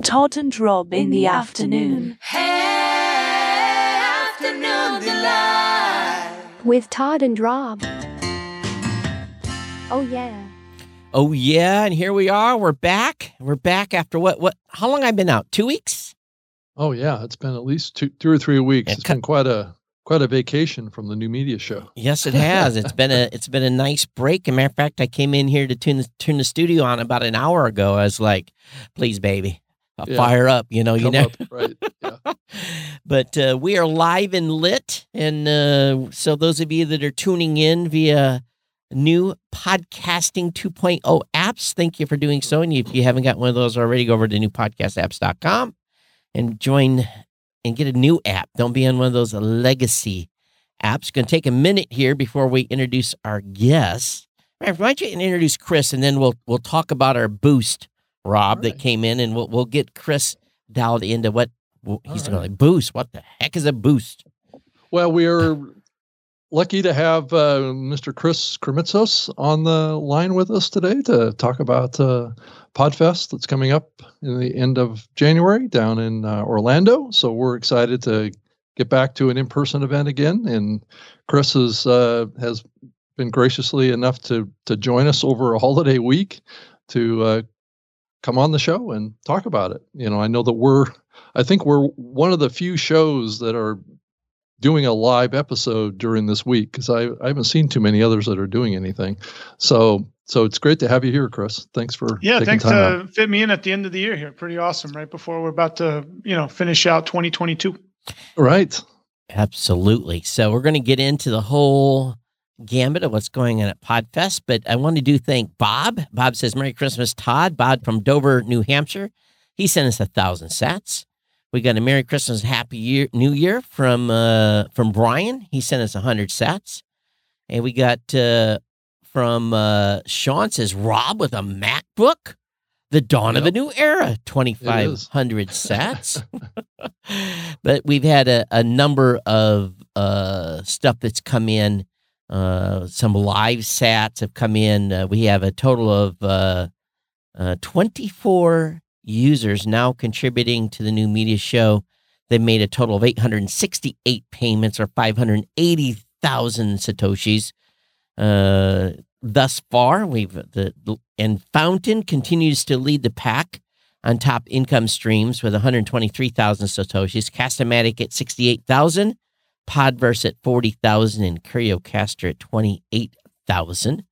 Todd and Rob in the afternoon. Hey, Afternoon delight. with Todd and Rob. Oh yeah. Oh yeah, and here we are. We're back. We're back after what? What? How long I've been out? Two weeks. Oh yeah, it's been at least two, two or three weeks. And It's cut- been quite a quite a vacation from the new media show. Yes, it has. it's been a it's been a nice break. As a matter of fact, I came in here to turn the, turn the studio on about an hour ago. I was like, "Please, baby, I'll Yeah. fire up." You know, you know. up, right? Yeah. but uh, we are live and lit, and uh, so those of you that are tuning in via new podcasting 2.0 apps, thank you for doing so. And if you haven't got one of those already, go over to newpodcastapps.com and join and get a new app. Don't be on one of those legacy apps. Going to take a minute here before we introduce our guests. Why don't you introduce Chris, and then we'll we'll talk about our boost, Rob, All that came in, and we'll we'll get Chris dialed into what well, he's going right. like boost. What the heck is a boost? Well, we are lucky to have uh, Mr. Chris Krimitsos on the line with us today to talk about uh, Podfest that's coming up in the end of January down in uh, Orlando. So we're excited to get back to an in-person event again. And Chris is, uh, has been graciously enough to to join us over a holiday week to uh, come on the show and talk about it. You know, I know that we're, I think we're one of the few shows that are doing a live episode during this week because I, I haven't seen too many others that are doing anything. So so it's great to have you here, Chris. Thanks for Yeah, taking thanks time out. to fit me in at the end of the year here. Pretty awesome, right before we're about to, you know, finish out 2022. Right. Absolutely. So we're going to get into the whole gambit of what's going on at Podfest, but I want to do thank Bob. Bob says Merry Christmas, Todd. Bob from Dover, New Hampshire. He sent us a thousand sats. We got a Merry Christmas, Happy Year, New Year from uh, from Brian. He sent us a hundred sats, and we got uh, from uh, Sean says Rob with a MacBook. The dawn of a new era, 2,500 sats. but we've had a, a number of uh, stuff that's come in. Uh, some live sats have come in. Uh, we have a total of uh, uh, 24 users now contributing to the new media show. They made a total of 868 payments or 580,000 satoshis. Uh, thus far, we've the, the and Fountain continues to lead the pack on top income streams with 123,000 satoshis. Castamatic at 68,000, Podverse at 40,000, and CurioCaster at 28,000.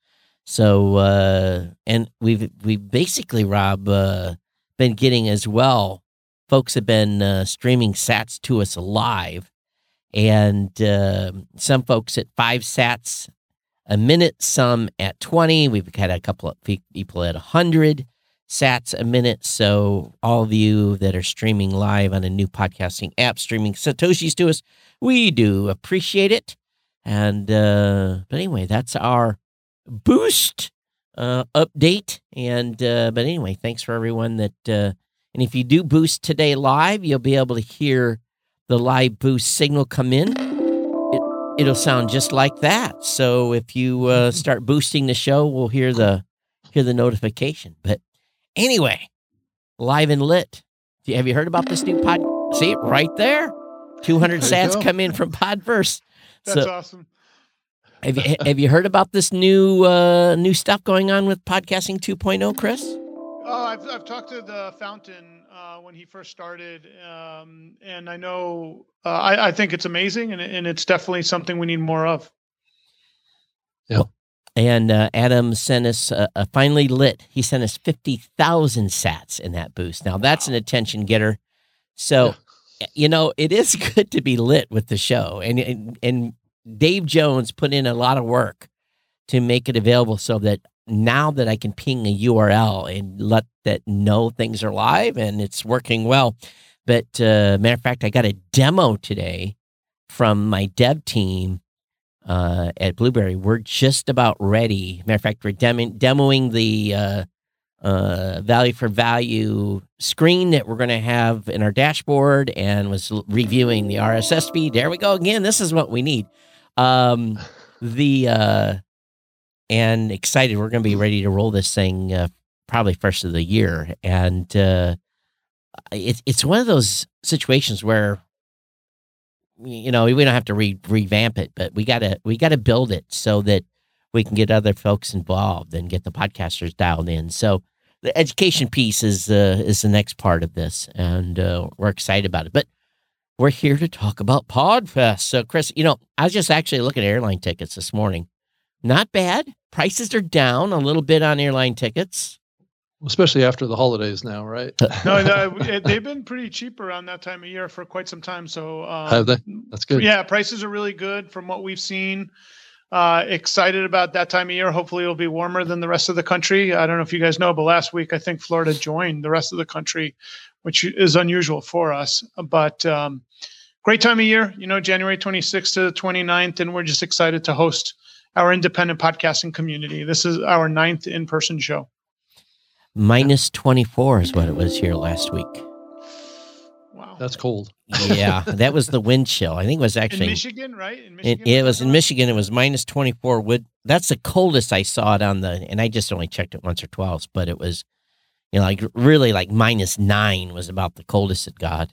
So, uh, and we've we've basically, Rob, uh, been getting as well. Folks have been uh, streaming sats to us live, and uh, some folks at five sats a minute, some at 20. We've had a couple of people at 100 sats a minute. So, all of you that are streaming live on a new podcasting app, streaming Satoshis to us, we do appreciate it. And, uh, but anyway, that's our boost uh, update. And, uh, but anyway, thanks for everyone that, uh, and if you do boost today live, you'll be able to hear the live boost signal come in it'll sound just like that. So if you uh, start boosting the show, we'll hear the hear the notification. But anyway, live and lit. Have you heard about this new pod? See it right there. Two hundred There sats go. come in from Podverse. That's So awesome. have you have you heard about this new uh, new stuff going on with podcasting 2.0, Chris? Oh, I've, I've talked to the Fountain uh, when he first started, um, and I know uh, I, I think it's amazing, and, and it's definitely something we need more of. And uh, Adam sent us uh, a finally lit. He sent us fifty thousand sats in that boost. Now that's an attention getter. So, you know, it is good to be lit with the show, and, and and Dave Jones put in a lot of work to make it available so that now that I can ping a URL and let that know things are live and it's working well. But uh, matter of fact, I got a demo today from my dev team uh, at Blubrry. We're just about ready. Matter of fact, we're demo- demoing the uh, uh, value for value screen that we're going to have in our dashboard and was l- reviewing the RSS feed. There we go again. This is what we need. Um, the uh, and excited. We're going to be ready to roll this thing uh, probably first of the year. And uh, it's it's one of those situations where you know we don't have to re- revamp it, but we gotta we gotta build it so that we can get other folks involved and get the podcasters dialed in. So the education piece is uh, is the next part of this, and uh, we're excited about it. But we're here to talk about Podfest. So, Chris, you know, I was just actually looking at airline tickets this morning. Not bad. Prices are down a little bit on airline tickets especially after the holidays now, right? no, no, they've been pretty cheap around that time of year for quite some time. So um, have they? That's good. Yeah, prices are really good from what we've seen. Uh, excited about that time of year. Hopefully, it'll be warmer than the rest of the country. I don't know if you guys know, but last week I think Florida joined the rest of the country, which is unusual for us. But um, great time of year, you know, January 26th to the 29th, and we're just excited to host our independent podcasting community. This is our ninth in person show. Minus 24 is what it was here last week. Wow. That's cold. yeah, that was the wind chill. I think it was actually in Michigan, right? In Michigan, it, it was in Michigan. It was minus 24. Would that's the coldest I saw it on the, and I just only checked it once or twice, but it was, you know, like really like minus nine was about the coldest it got.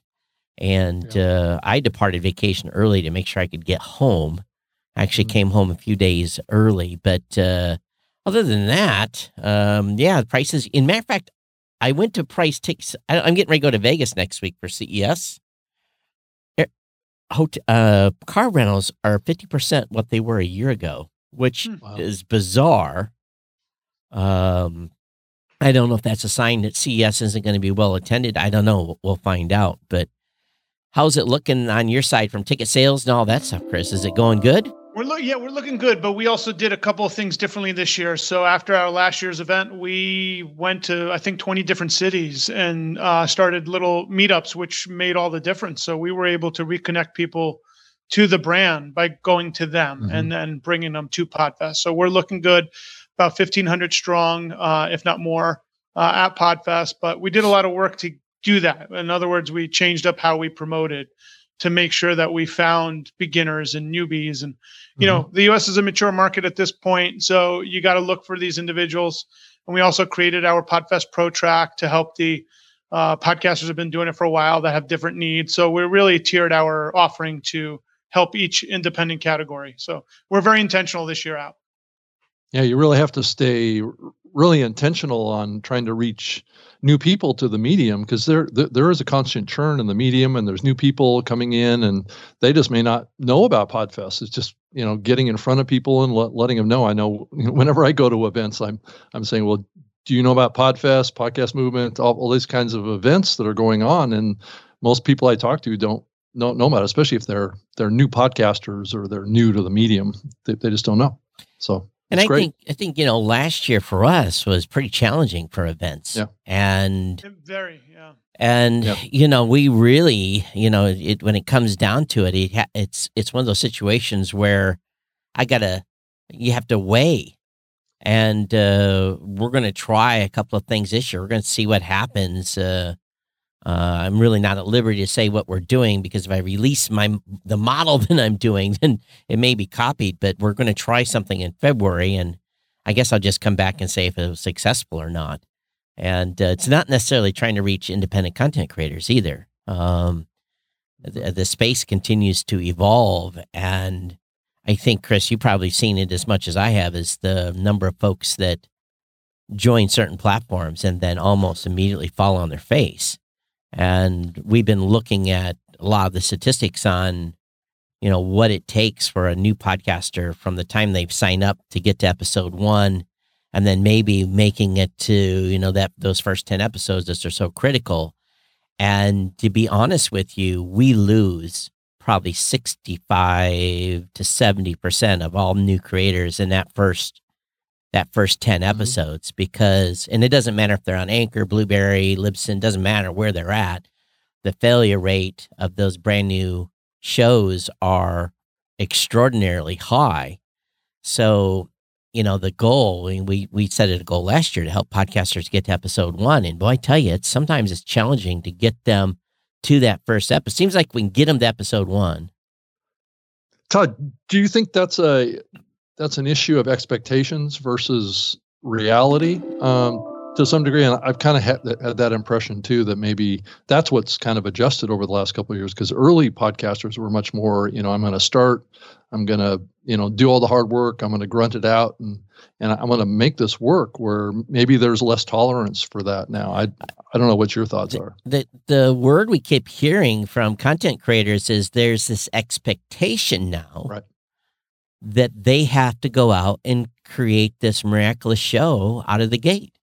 And yeah. uh, I departed vacation early to make sure I could get home. I actually mm-hmm. came home a few days early, but uh, other than that, um, yeah, prices. In matter of fact, I went to price tickets. I'm getting ready to go to Vegas next week for CES. Hotel, uh, car rentals are 50% what they were a year ago, which hmm. wow. is bizarre. Um, I don't know if that's a sign that CES isn't going to be well attended. I don't know. We'll find out. But how's it looking on your side from ticket sales and all that stuff, Chris? Is it going good? We're look, yeah, we're looking good, but we also did a couple of things differently this year. So after our last year's event, we went to I think 20 different cities and uh, started little meetups, which made all the difference. So we were able to reconnect people to the brand by going to them mm-hmm. and then bringing them to Podfest. So we're looking good, about 1,500 strong, uh, if not more, uh, at Podfest. But we did a lot of work to do that. In other words, we changed up how we promoted to make sure that we found beginners and newbies and you mm-hmm. know the us is a mature market at this point so you got to look for these individuals. And we also created our podfest pro track to help the uh, podcasters have been doing it for a while that have different needs. So we're really tiered our offering to help each independent category. So we're very intentional this year out. Yeah you really have to stay really intentional on trying to reach new people to the medium because there, there, there is a constant churn in the medium and there's new people coming in and they just may not know about podfest. It's just you know getting in front of people and let, letting them know. I know whenever i go to events i'm i'm saying well do you know about podfest podcast movement all, all these kinds of events that are going on? And most people i talk to don't know, know about it especially if they're they're new podcasters or they're new to the medium. They, they just don't know. So and I great. think I think you know last year for us was pretty challenging for events. Yeah. And very yeah. And yep. you know we really you know it when it comes down to it, it ha- it's it's one of those situations where I gotta you have to weigh, and uh, we're gonna try a couple of things this year. We're gonna see what happens. Uh, uh, I'm really not at liberty to say what we're doing because if I release my the model that I'm doing, then it may be copied. But we're going to try something in February, and I guess I'll just come back and say if it was successful or not. And uh, it's not necessarily trying to reach independent content creators either. Um, the, the space continues to evolve, and I think Chris, you've probably seen it as much as I have. Is the number of folks that join certain platforms and then almost immediately fall on their face and we've been looking at a lot of the statistics on, you know, what it takes for a new podcaster from the time they've signed up to get to episode one and then maybe making it to, you know, that those first 10 episodes that are so critical. And to be honest with you, we lose probably 65 to 70% of all new creators in that first that first 10 mm-hmm. episodes mm-hmm. because and it doesn't matter if they're on anchor Blubrry, libsyn doesn't matter where they're at the failure rate of those brand new shows are extraordinarily high so you know the goal I mean, we we set it a goal last year to help podcasters get to episode one and boy i tell you it's sometimes it's challenging to get them to that first episode seems like we can get them to episode one todd do you think that's a that's an issue of expectations versus reality. Um, to some degree, and I've kind of had, had that impression too that maybe that's what's kind of adjusted over the last couple of years. Because early podcasters were much more, you know, I'm going to start, I'm going to, you know, do all the hard work, I'm going to grunt it out, and and I'm going to make this work. Where maybe there's less tolerance for that now. I I don't know what your thoughts the, are. The the word we keep hearing from content creators is there's this expectation now. Right that they have to go out and create this miraculous show out of the gate.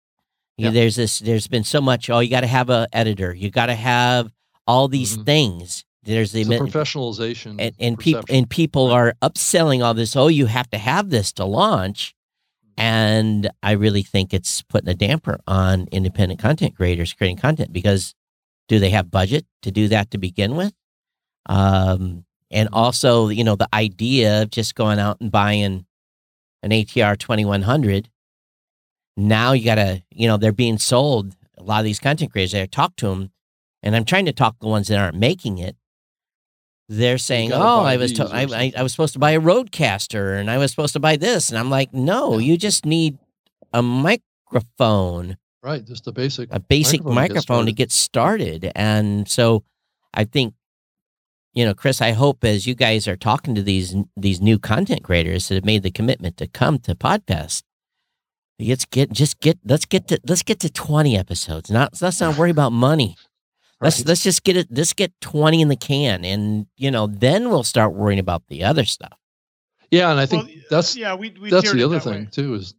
Yeah. there's this. There's been so much. Oh, you got to have a editor. You got to have all these mm-hmm. things. There's the, the professionalization, and, and people and people are upselling all this. Oh, you have to have this to launch, and I really think it's putting a damper on independent content creators creating content because do they have budget to do that to begin with? Um, and also, you know, the idea of just going out and buying an ATR 2100. Now you got to, you know, they're being sold. A lot of these content creators, I talk to them, and I'm trying to talk to the ones that aren't making it. They're saying, "Oh, I was to- I, I, I was supposed to buy a RODECaster and I was supposed to buy this," and I'm like, "No, you just need a microphone, right? Just a basic a basic microphone, microphone to get started." And so, I think you know, Chris, I hope as you guys are talking to these these new content creators that have made the commitment to come to Podfest, let's get just get let's get to let's get to twenty episodes. Not let's not worry about money. Let's right. let's just get it. Let's get twenty in the can, and you know, then we'll start worrying about the other stuff. Yeah, and I think well, that's yeah, we, we that's the other thing way. too is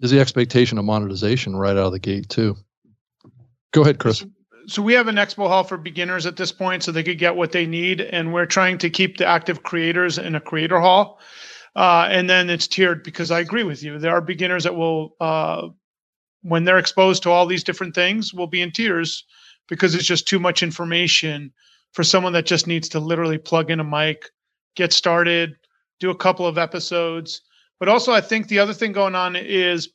is the expectation of monetization right out of the gate too. Go ahead, Chris so we have an expo hall for beginners at this point so they could get what they need and we're trying to keep the active creators in a creator hall. Uh, and then it's tiered because i agree with you. There are beginners that will uh, when they're exposed to all these different things will be in tiers because it's just too much information for someone that just needs to literally plug in a mic get started do a couple of episodes. But also i think the other thing going on is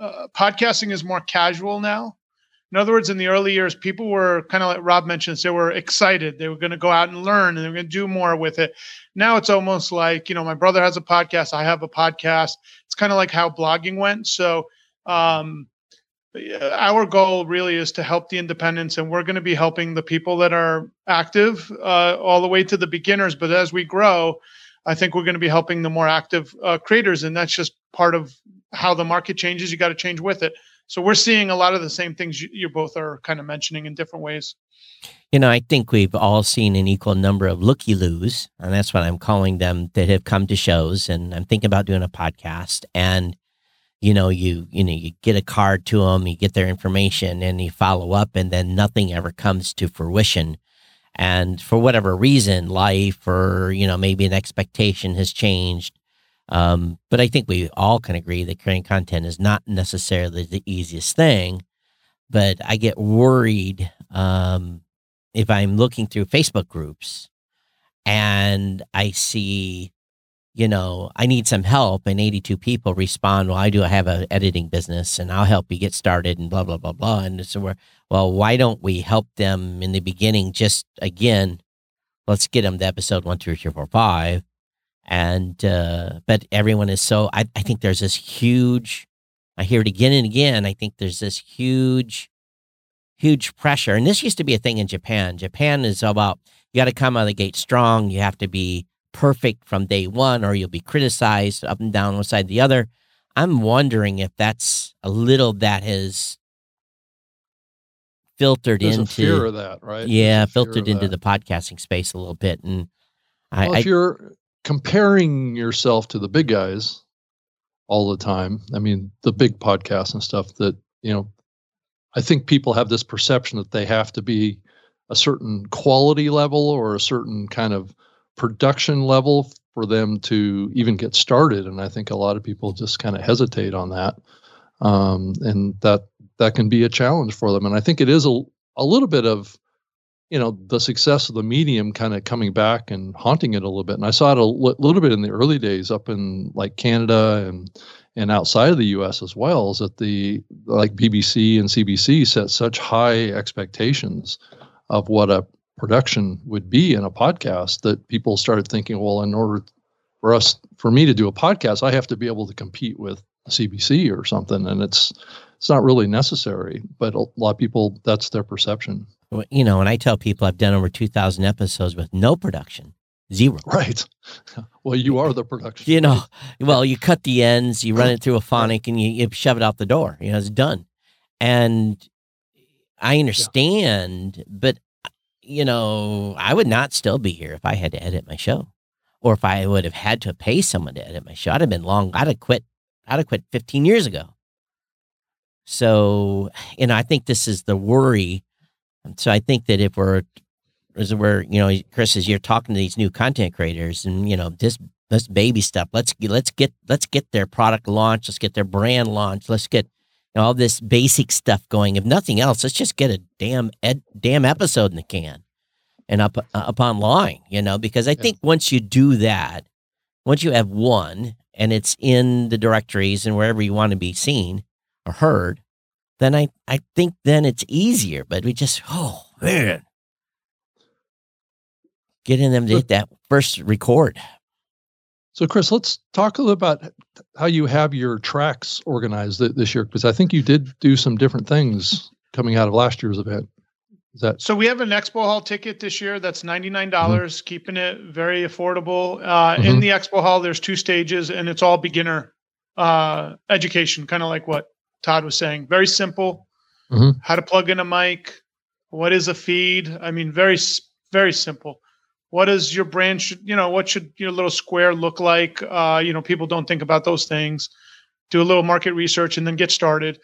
uh, podcasting is more casual now in other words, in the early years, people were kind of like Rob mentioned, they were excited. They were going to go out and learn and they were going to do more with it. Now it's almost like, you know, my brother has a podcast, I have a podcast. It's kind of like how blogging went. So, um, our goal really is to help the independents, and we're going to be helping the people that are active uh, all the way to the beginners. But as we grow, I think we're going to be helping the more active uh, creators, and that's just part of how the market changes. You got to change with it. So we're seeing a lot of the same things you, you both are kind of mentioning in different ways. You know, I think we've all seen an equal number of looky loos, and that's what I'm calling them that have come to shows. And I'm thinking about doing a podcast. And you know, you you know, you get a card to them, you get their information, and you follow up, and then nothing ever comes to fruition. And for whatever reason, life or you know, maybe an expectation has changed, um, but I think we all can agree that creating content is not necessarily the easiest thing. But I get worried um, if I'm looking through Facebook groups and I see, you know, I need some help, and 82 people respond, Well, I do have an editing business and I'll help you get started, and blah, blah, blah, blah. And so we're, well, why don't we help them in the beginning? Just again, let's get them to episode one, two, three, four, five and uh, but everyone is so I, I think there's this huge i hear it again and again i think there's this huge huge pressure. And this used to be a thing in japan. Japan is about you got to come out of the gate strong. You have to be perfect from day one or you'll be criticized up and down one side the other. I'm wondering if that's a little that has filtered There's into fear of that right? Yeah filtered into that. the podcasting space a little bit. And well, I, if you're comparing yourself to the big guys all the time. I mean, the big podcasts and stuff that, you know, I think people have this perception that they have to be a certain quality level or a certain kind of production level for them to even get started. And I think a lot of people just kind of hesitate on that. Um, and that that can be a challenge for them. And I think it is a, a little bit of you know the success of the medium kind of coming back and haunting it a little bit and i saw it a little bit in the early days up in like canada and and outside of the us as well is that the like bbc and cbc set such high expectations of what a production would be in a podcast that people started thinking well in order for us for me to do a podcast i have to be able to compete with CBC or something, and it's it's not really necessary. But a lot of people, that's their perception. You know, and I tell people I've done over two thousand episodes with no production, zero. Right. Well, you are the production. You know, well, you cut the ends, you run it through a phonic, and you, you shove it out the door. You know, it's done. And I understand, yeah. but you know, I would not still be here if I had to edit my show, or if I would have had to pay someone to edit my show. I'd have been long. I'd have quit. I'd have quit 15 years ago. So, you know, I think this is the worry. So I think that if we're, as we're, you know, Chris, as you're talking to these new content creators, and you know, this this baby stuff. Let's let's get let's get their product launched. Let's get their brand launched. Let's get you know, all this basic stuff going. If nothing else, let's just get a damn ed, damn episode in the can and up uh, up online. You know, because I think once you do that, once you have one and it's in the directories and wherever you want to be seen or heard, then I I think then it's easier. But we just oh man, getting them to hit that first record. So, Chris, let's talk a little about how you have your tracks organized this year, because I think you did do some different things coming out of last year's event. Is that so? We have an expo hall ticket this year that's ninety nine dollars, mm-hmm. keeping it very affordable. Uh, mm-hmm. In the expo hall, there's two stages, and it's all beginner uh, education, kind of like what Todd was saying. Very simple. Mm-hmm. How to plug in a mic. What is a feed? I mean, very very simple what does your brand should you know what should your little square look like uh, you know people don't think about those things do a little market research and then get started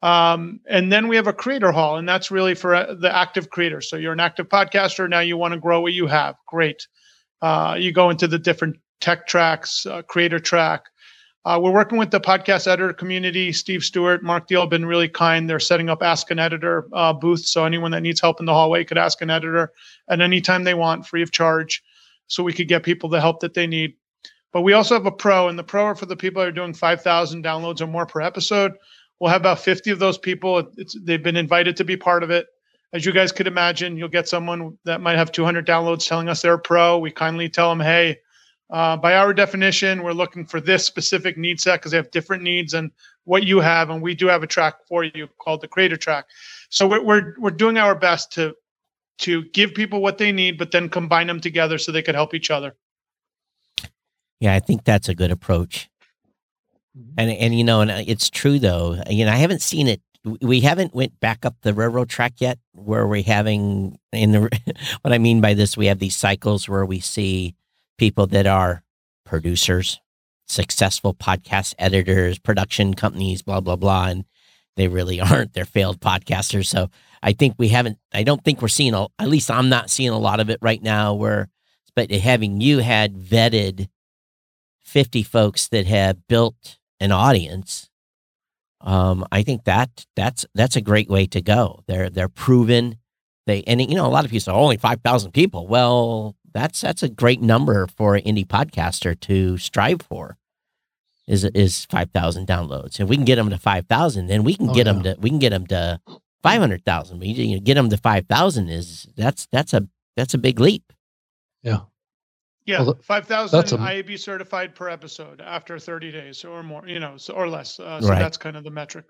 um, and then we have a creator hall and that's really for uh, the active creator so you're an active podcaster now you want to grow what you have great uh, you go into the different tech tracks uh, creator track uh, we're working with the podcast editor community. Steve Stewart, Mark Deal have been really kind. They're setting up Ask an Editor uh, booth, so anyone that needs help in the hallway could ask an editor at any time they want, free of charge, so we could get people the help that they need. But we also have a pro, and the pro are for the people that are doing 5,000 downloads or more per episode. We'll have about 50 of those people. It's, they've been invited to be part of it. As you guys could imagine, you'll get someone that might have 200 downloads telling us they're pro. We kindly tell them, hey, uh, by our definition, we're looking for this specific need set because they have different needs and what you have, and we do have a track for you called the Creator Track. So we're we're, we're doing our best to to give people what they need, but then combine them together so they could help each other. Yeah, I think that's a good approach. Mm-hmm. And and you know, and uh, it's true though. You know, I haven't seen it. We haven't went back up the railroad track yet, where we're having in the. what I mean by this, we have these cycles where we see people that are producers, successful podcast editors, production companies, blah, blah, blah. And they really aren't. They're failed podcasters. So I think we haven't, I don't think we're seeing, a, at least I'm not seeing a lot of it right now where, but having you had vetted 50 folks that have built an audience, um, I think that that's that's a great way to go. They're they're proven. They and you know a lot of people say only five thousand people. Well, that's that's a great number for an indie podcaster to strive for. Is is five thousand downloads? If we can get them to five thousand, then we can oh, get yeah. them to we can get them to five hundred thousand. You know, get them to five thousand is that's that's a that's a big leap. Yeah. Yeah, well, five thousand IAB certified per episode after thirty days or more, you know, so, or less. Uh, so right. that's kind of the metric.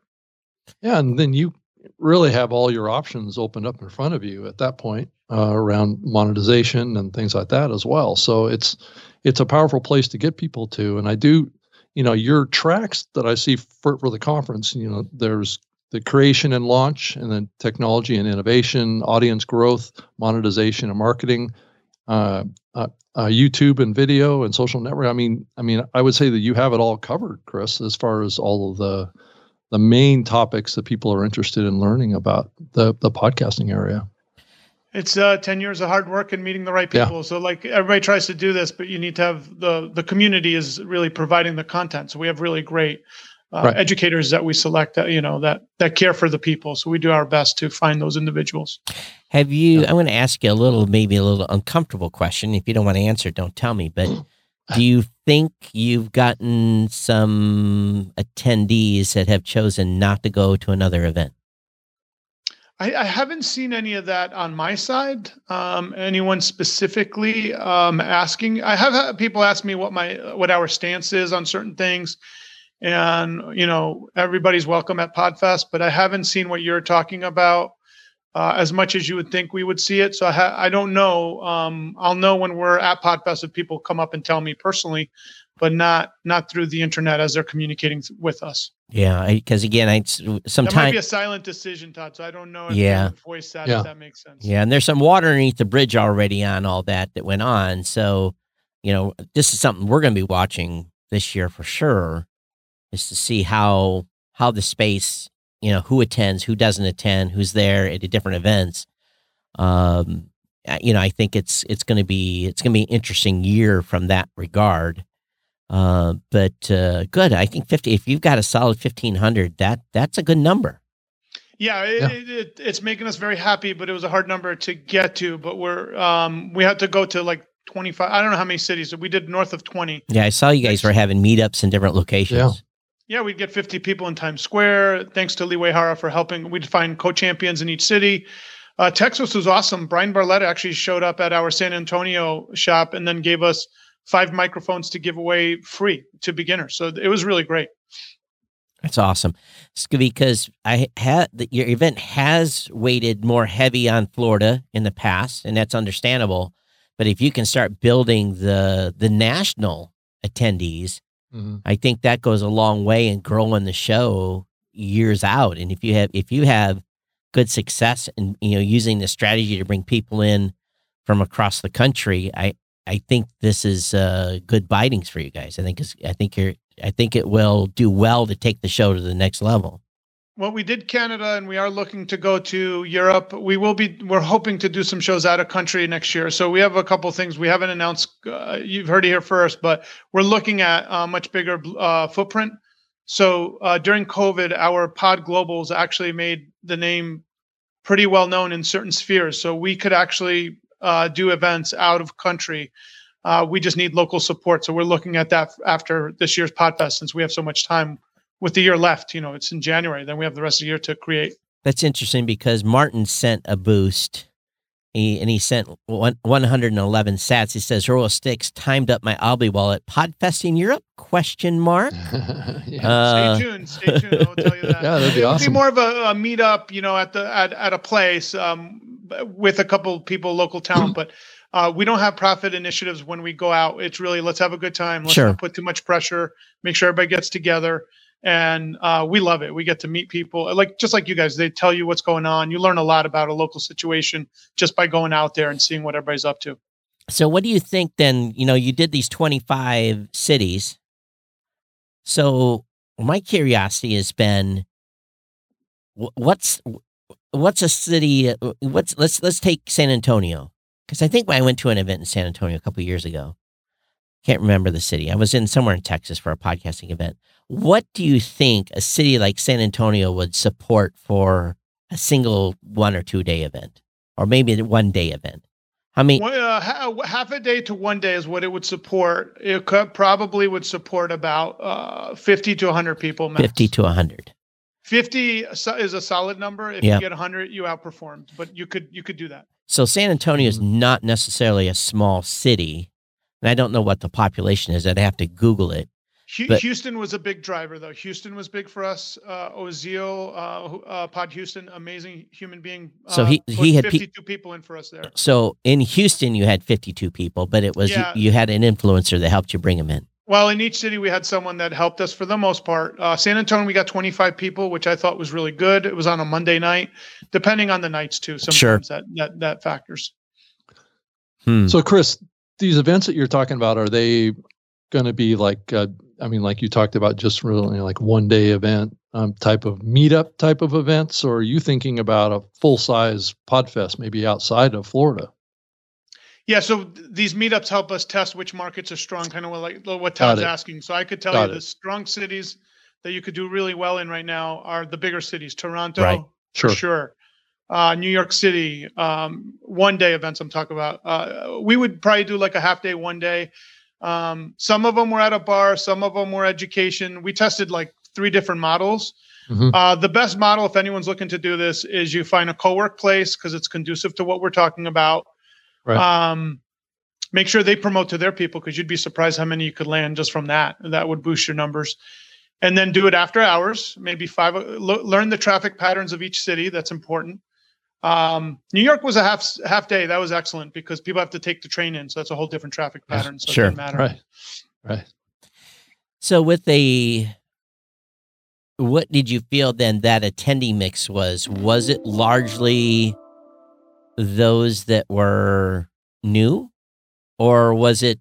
Yeah, and then you really have all your options opened up in front of you at that point uh, around monetization and things like that as well. So it's it's a powerful place to get people to. And I do, you know, your tracks that I see for, for the conference, you know, there's the creation and launch, and then technology and innovation, audience growth, monetization and marketing, uh, uh, uh, YouTube and video and social network. I mean, I mean, I would say that you have it all covered, Chris, as far as all of the the main topics that people are interested in learning about the the podcasting area. It's uh, 10 years of hard work and meeting the right people. Yeah. So like everybody tries to do this, but you need to have the the community is really providing the content. So we have really great uh, right. educators that we select that you know that that care for the people. So we do our best to find those individuals. Have you? Yeah. I'm going to ask you a little, maybe a little uncomfortable question. If you don't want to answer, don't tell me. But do you think you've gotten some attendees that have chosen not to go to another event? I, I, haven't seen any of that on my side. Um, anyone specifically um, asking? I have had people ask me what my what our stance is on certain things. and you know everybody's welcome at Podfest. But I haven't seen what you're talking about uh, as much as you would think we would see it. So I, ha- I don't know. Um, I'll know when we're at Podfest if people come up and tell me personally, but not not through the internet as they're communicating with us. Yeah, because again, I sometimes that might be a silent decision, Todd. So I don't know. yeah, voice that yeah. if that makes sense. Yeah, and there's some water underneath the bridge already on all that that went on. So you know, this is something we're going to be watching this year for sure, is to see how how the space, you know, who attends, who doesn't attend, who's there at the different events. Um, you know, I think it's it's going to be it's going to be an interesting year from that regard. Uh, but uh, good. I think fifty. If you've got a solid fifteen hundred, that that's a good number. Yeah, it, yeah. It, it, it's making us very happy, but it was a hard number to get to. But we're um, we had to go to like 25 i don't know how many cities we did north of 20 yeah i saw you guys were having meetups in different locations yeah we'd get 50 people in times square. Thanks to lee Uehara for helping. We'd find co-champions in each city. Uh, texas was awesome. Bryan barletta actually showed up at our san antonio shop and then gave us five microphones to give away free to beginners. So it was really great. That's awesome. Because I had your event has weighted more heavy on Florida in the past, and that's understandable. But if you can start building the the national attendees, mm-hmm. I think that goes a long way in growing the show years out. And if you have if you have good success in you know using the strategy to bring people in from across the country, I I think this is uh, good bitings for you guys. I think I think you're I think it will do well to take the show to the next level well, we did Canada, and we are looking to go to Europe. We will be. We're hoping to do some shows out of country next year. So we have a couple things we haven't announced. Uh, you've heard it here first, but we're looking at a much bigger uh, footprint. So uh, during COVID, our Pod Globals actually made the name pretty well known in certain spheres. So we could actually uh, do events out of country. Uh, we just need local support. So we're looking at that after this year's Podfest, since we have so much time with the year left. You know, it's in January. Then we have the rest of the year to create. That's interesting because Martin sent a boost. He, and he sent one, 111 sats. He says, Royal Sticks timed up my Alby wallet. Podfest in Europe? Question mark. yeah. uh, stay tuned. Stay tuned. I'll tell you that. yeah, that'd be It'll awesome. Be more of a, a meetup, you know, at the at, at a place um, with a couple people, local talent. but uh, we don't have profit initiatives when we go out. It's really let's have a good time. Let's sure. not put too much pressure. Make sure everybody gets together and uh, we love it. We get to meet people, like just like you guys. They tell you what's going on. You learn a lot about a local situation just by going out there and seeing what everybody's up to. So, what do you think then? You know, you did these twenty-five cities. So, my curiosity has been, what's what's a city? Uh, what's let's let's take San Antonio because I think I went to an event in San Antonio a couple years ago, can't remember the city. I was in somewhere in Texas for a podcasting event. What do you think a city like San Antonio would support for a single one or two day event, or maybe a one day event? How many? Uh, half a day to one day is what it would support. It could, probably would support about uh, 50 to 100 people. Max. 50 to 100. 50 is a solid number. If yep. you get 100, you outperformed, but you could you could do that. So San Antonio is mm-hmm. not necessarily a small city, and I don't know what the population is. I'd have to Google it. But, Houston was a big driver, though. Houston was big for us. Uh, Ozio, uh, uh, Pod Houston, amazing human being. so he uh, he had fifty-two pe- people in for us there. So in Houston, you had fifty-two people, but it was yeah. you, you, had an influencer that helped you bring them in. Well, in each city, we had someone that helped us for the most part. Uh, San Antonio, we got twenty-five people, which I thought was really good. It was on a Monday night, depending on the nights too. Sometimes sure. that that that factors. Hmm. So, Chris, these events that you're talking about are they going to be like? I mean, like you talked about, just really like one day event um, type of meetup type of events, or are you thinking about a full size Podfest, maybe outside of Florida? Yeah, so th- these meetups help us test which markets are strong, kind of like what Todd's asking. So I could tell Got you it. the strong cities that you could do really well in right now are the bigger cities, Toronto, right. sure. for sure. Uh, New York City, um, one day events I'm talking about. Uh, we would probably do like a half day, one day. Um, some of them were at a bar, some of them were education. We tested like three different models. Mm-hmm. Uh, the best model, if anyone's looking to do this, is you find a co-work place because it's conducive to what we're talking about. Right. Um, make sure they promote to their people because you'd be surprised how many you could land just from that. That would boost your numbers. and then do it after hours. Maybe five. learn the traffic patterns of each city. That's important. Um, New York was a half half day. That was excellent because people have to take the train in, so that's a whole different traffic pattern. So sure, it matter. right, right. So with a what did you feel then that attending mix was? Was it largely those that were new, or was it?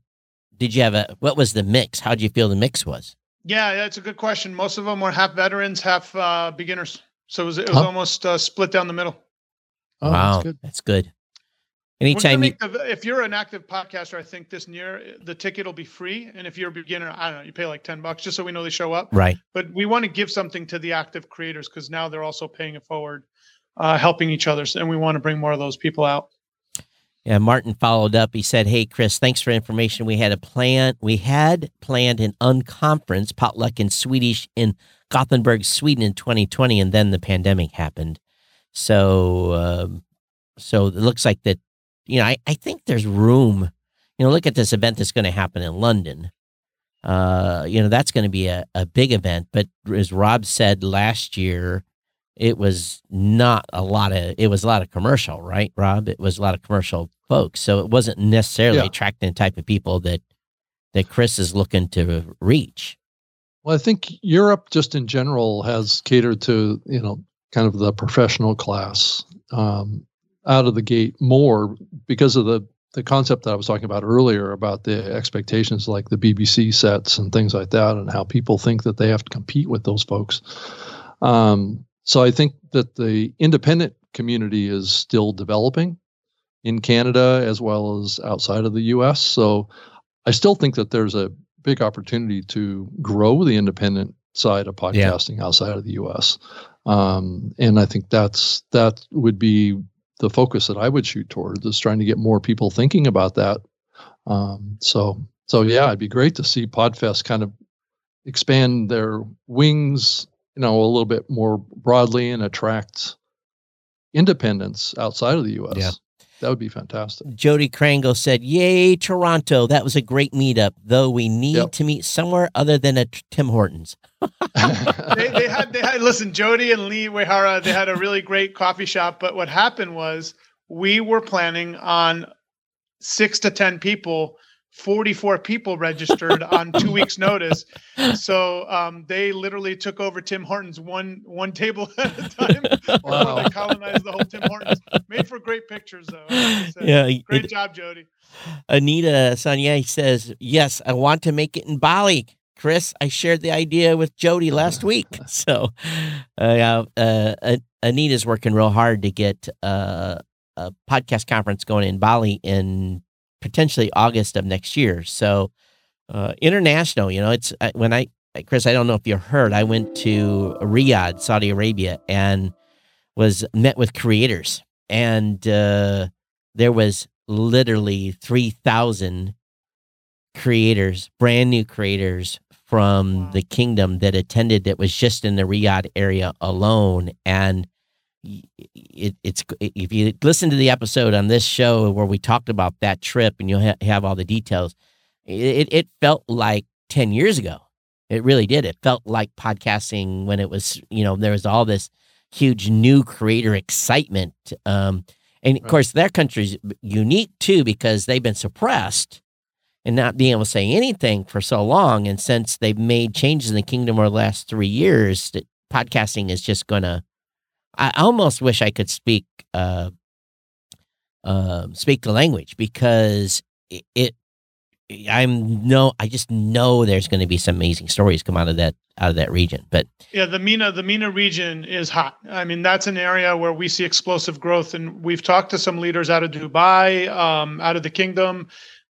Did you have a what was the mix? How did you feel the mix was? Yeah, that's a good question. Most of them were half veterans, half uh, beginners. So it was, it was huh? almost uh, split down the middle. Oh, wow, that's good. That's good. Anytime you, the, if you're an active podcaster, I think this year the ticket will be free, and if you're a beginner, I don't know, you pay like ten bucks just so we know they show up. Right. But we want to give something to the active creators because now they're also paying it forward, uh, helping each other, and we want to bring more of those people out. Yeah, Martin followed up. He said, "Hey, Chris, thanks for information. We had a plan. We had planned an unconference potluck in Swedish in Gothenburg, Sweden, in 2020, and then the pandemic happened. So, um, so it looks like that you know, I, I think there's room. You know, look at this event that's going to happen in London. Uh, you know, that's going to be a, a big event. But as Rob said last year, it was not a lot of it was a lot of commercial, right, Rob? It was a lot of commercial folks. So it wasn't necessarily yeah. attracting the type of people that that Chris is looking to reach. Well, I think Europe just in general has catered to, you know, kind of the professional class. Um, out of the gate more because of the the concept that I was talking about earlier about the expectations like the BBC sets and things like that, and how people think that they have to compete with those folks. Um, so I think that the independent community is still developing in Canada as well as outside of the US. So I still think that there's a big opportunity to grow the independent side of podcasting yeah. outside of the US. Um, and I think that's that would be the focus that I would shoot towards is trying to get more people thinking about that. Um, so so yeah, it'd be great to see Podfest kind of expand their wings, you know, a little bit more broadly and attract independents outside of the U.S. Yeah. That would be fantastic. Jodi Krangle said, "Yay, Toronto! That was a great meetup. Though we need yep. to meet somewhere other than at Tim Hortons." they, they, had they had listen, Jody and Lee Wehara. They had a really great coffee shop. But what happened was we were planning on six to ten people 44 people registered on two weeks notice. So um, they literally took over tim hortons one one table at a time. Wow. they colonized the whole tim hortons. Made for great pictures though yeah great it, job jodi. Anita sanya says yes i want to make it in bali. Chris i shared the idea with jodi last week. So uh, uh, anita's working real hard to get uh, a podcast conference going in bali in potentially August of next year. So uh, international, you know, it's when I Chris, I don't know if you heard, I went to Riyadh, Saudi Arabia, and was met with creators, and uh, there was literally three thousand creators, brand new creators from the kingdom that attended. That was just in the Riyadh area alone, and it, it's if you listen to the episode on this show where we talked about that trip and you'll ha- have all the details it, it felt like 10 years ago. It really did. It felt like podcasting when it was you know there was all this huge new creator excitement um, and of course their country's unique too because they've been suppressed and not being able to say anything for so long and since they've made changes in the kingdom over the last three years that podcasting is just going to I almost wish I could speak uh, uh, speak the language because it, it I'm no I just know there's going to be some amazing stories come out of that out of that region. But yeah, the MENA the MENA region is hot. I mean, that's an area where we see explosive growth, and we've talked to some leaders out of Dubai, um, out of the kingdom.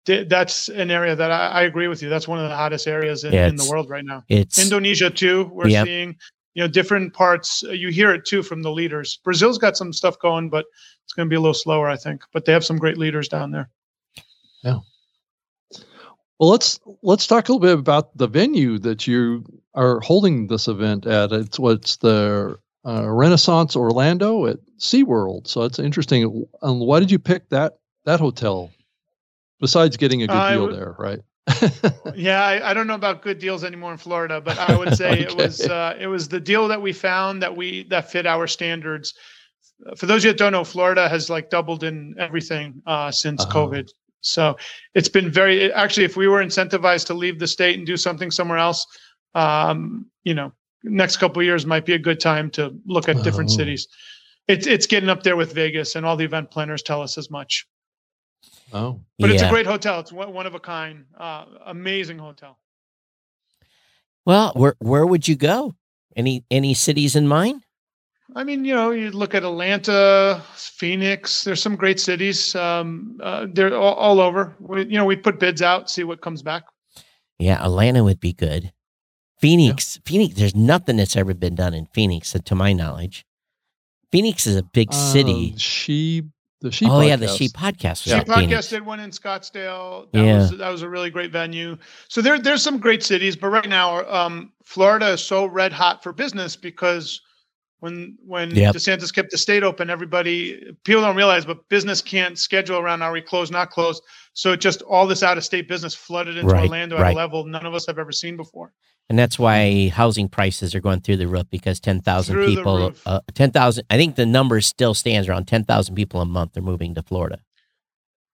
That's an area that I, I, agree with you. That's one of the hottest areas in, yeah, in the world right now. It's Indonesia too. We're yep. seeing you know different parts. Uh, you hear it too from the leaders. Brazil's got some stuff going but it's going to be a little slower i think but they have some great leaders down there. Yeah. Well let's let's talk a little bit about the venue that you are holding this event at. It's what's the uh, renaissance orlando at seaworld. So it's interesting. Um, why did you pick that that hotel besides getting a good uh, deal there right yeah, I, I, don't know about good deals anymore in Florida, but I would say okay. it was uh, it was the deal that we found that we that fit our standards. For those of you that don't know, Florida has like doubled in everything uh, since uh-huh. COVID. So it's been very actually. If we were incentivized to leave the state and do something somewhere else, um, you know, next couple years might be a good time to look at different oh. cities. It's it's getting up there with Vegas, and all the event planners tell us as much. Oh, but yeah. it's a great hotel. It's one of a kind, uh, amazing hotel. Well, where where would you go? Any any cities in mind? I mean, you know, you look at Atlanta, Phoenix. There's some great cities. Um, uh, they're all, all over. We, you know, we put bids out, see what comes back. Yeah, Atlanta would be good. Phoenix, yeah. Phoenix. There's nothing that's ever been done in Phoenix, to my knowledge. Phoenix is a big city. Um, she the She. Oh podcast. yeah, the She podcast. She yeah. podcast did one in Scottsdale. That yeah. was that was a really great venue. So there there's some great cities, but right now, um, Florida is so red hot for business because when when yep. DeSantis kept the state open, everybody people don't realize, but business can't schedule around are we closed, not closed. So just all this out of state business flooded into right, Orlando right. at a level none of us have ever seen before. And that's why housing prices are going through the roof because 10,000 people, uh, 10,000, I think the number still stands around 10,000 people a month are moving to Florida.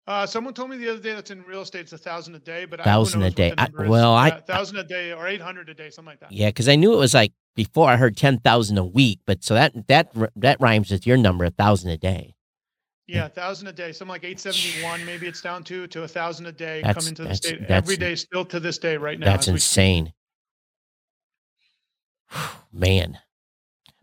Uh, someone told me the other day that's in real estate it's a thousand a day, but thousand a day. I, well, I thousand a day or eight hundred a day, something like that. Yeah, because I knew it was like before I heard ten thousand a week, but so that that that rhymes with your number, a thousand a day. Yeah, a thousand a day, something like eight seventy one. Maybe it's down to to a thousand a day that's, come into the state every day, still to this day, right now. That's insane. man,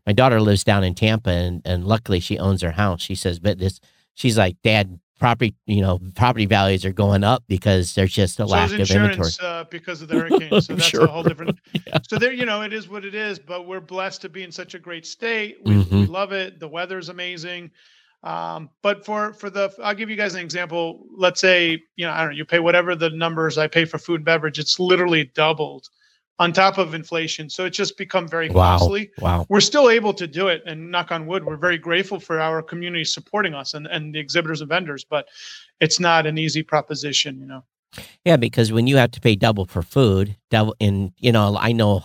my daughter lives down in Tampa, and, and luckily she owns her house. She says, but this, she's like, Dad, property, you know, property values are going up because there's just a so lack of inventory uh, because of the hurricane. So that's sure. a whole different. yeah. So there, you know, it is what it is. But we're blessed to be in such a great state. We, mm-hmm. we love it. The weather's amazing. Um, but for for the, I'll give you guys an example. Let's say, you know, I don't know, you pay whatever the numbers I pay for food and beverage. It's literally doubled on top of inflation. So it's just become very costly. Wow. wow. We're still able to do it. And knock on wood, we're very grateful for our community supporting us and, and the exhibitors and vendors, but it's not an easy proposition, you know. Yeah, because when you have to pay double for food, double and you know, I know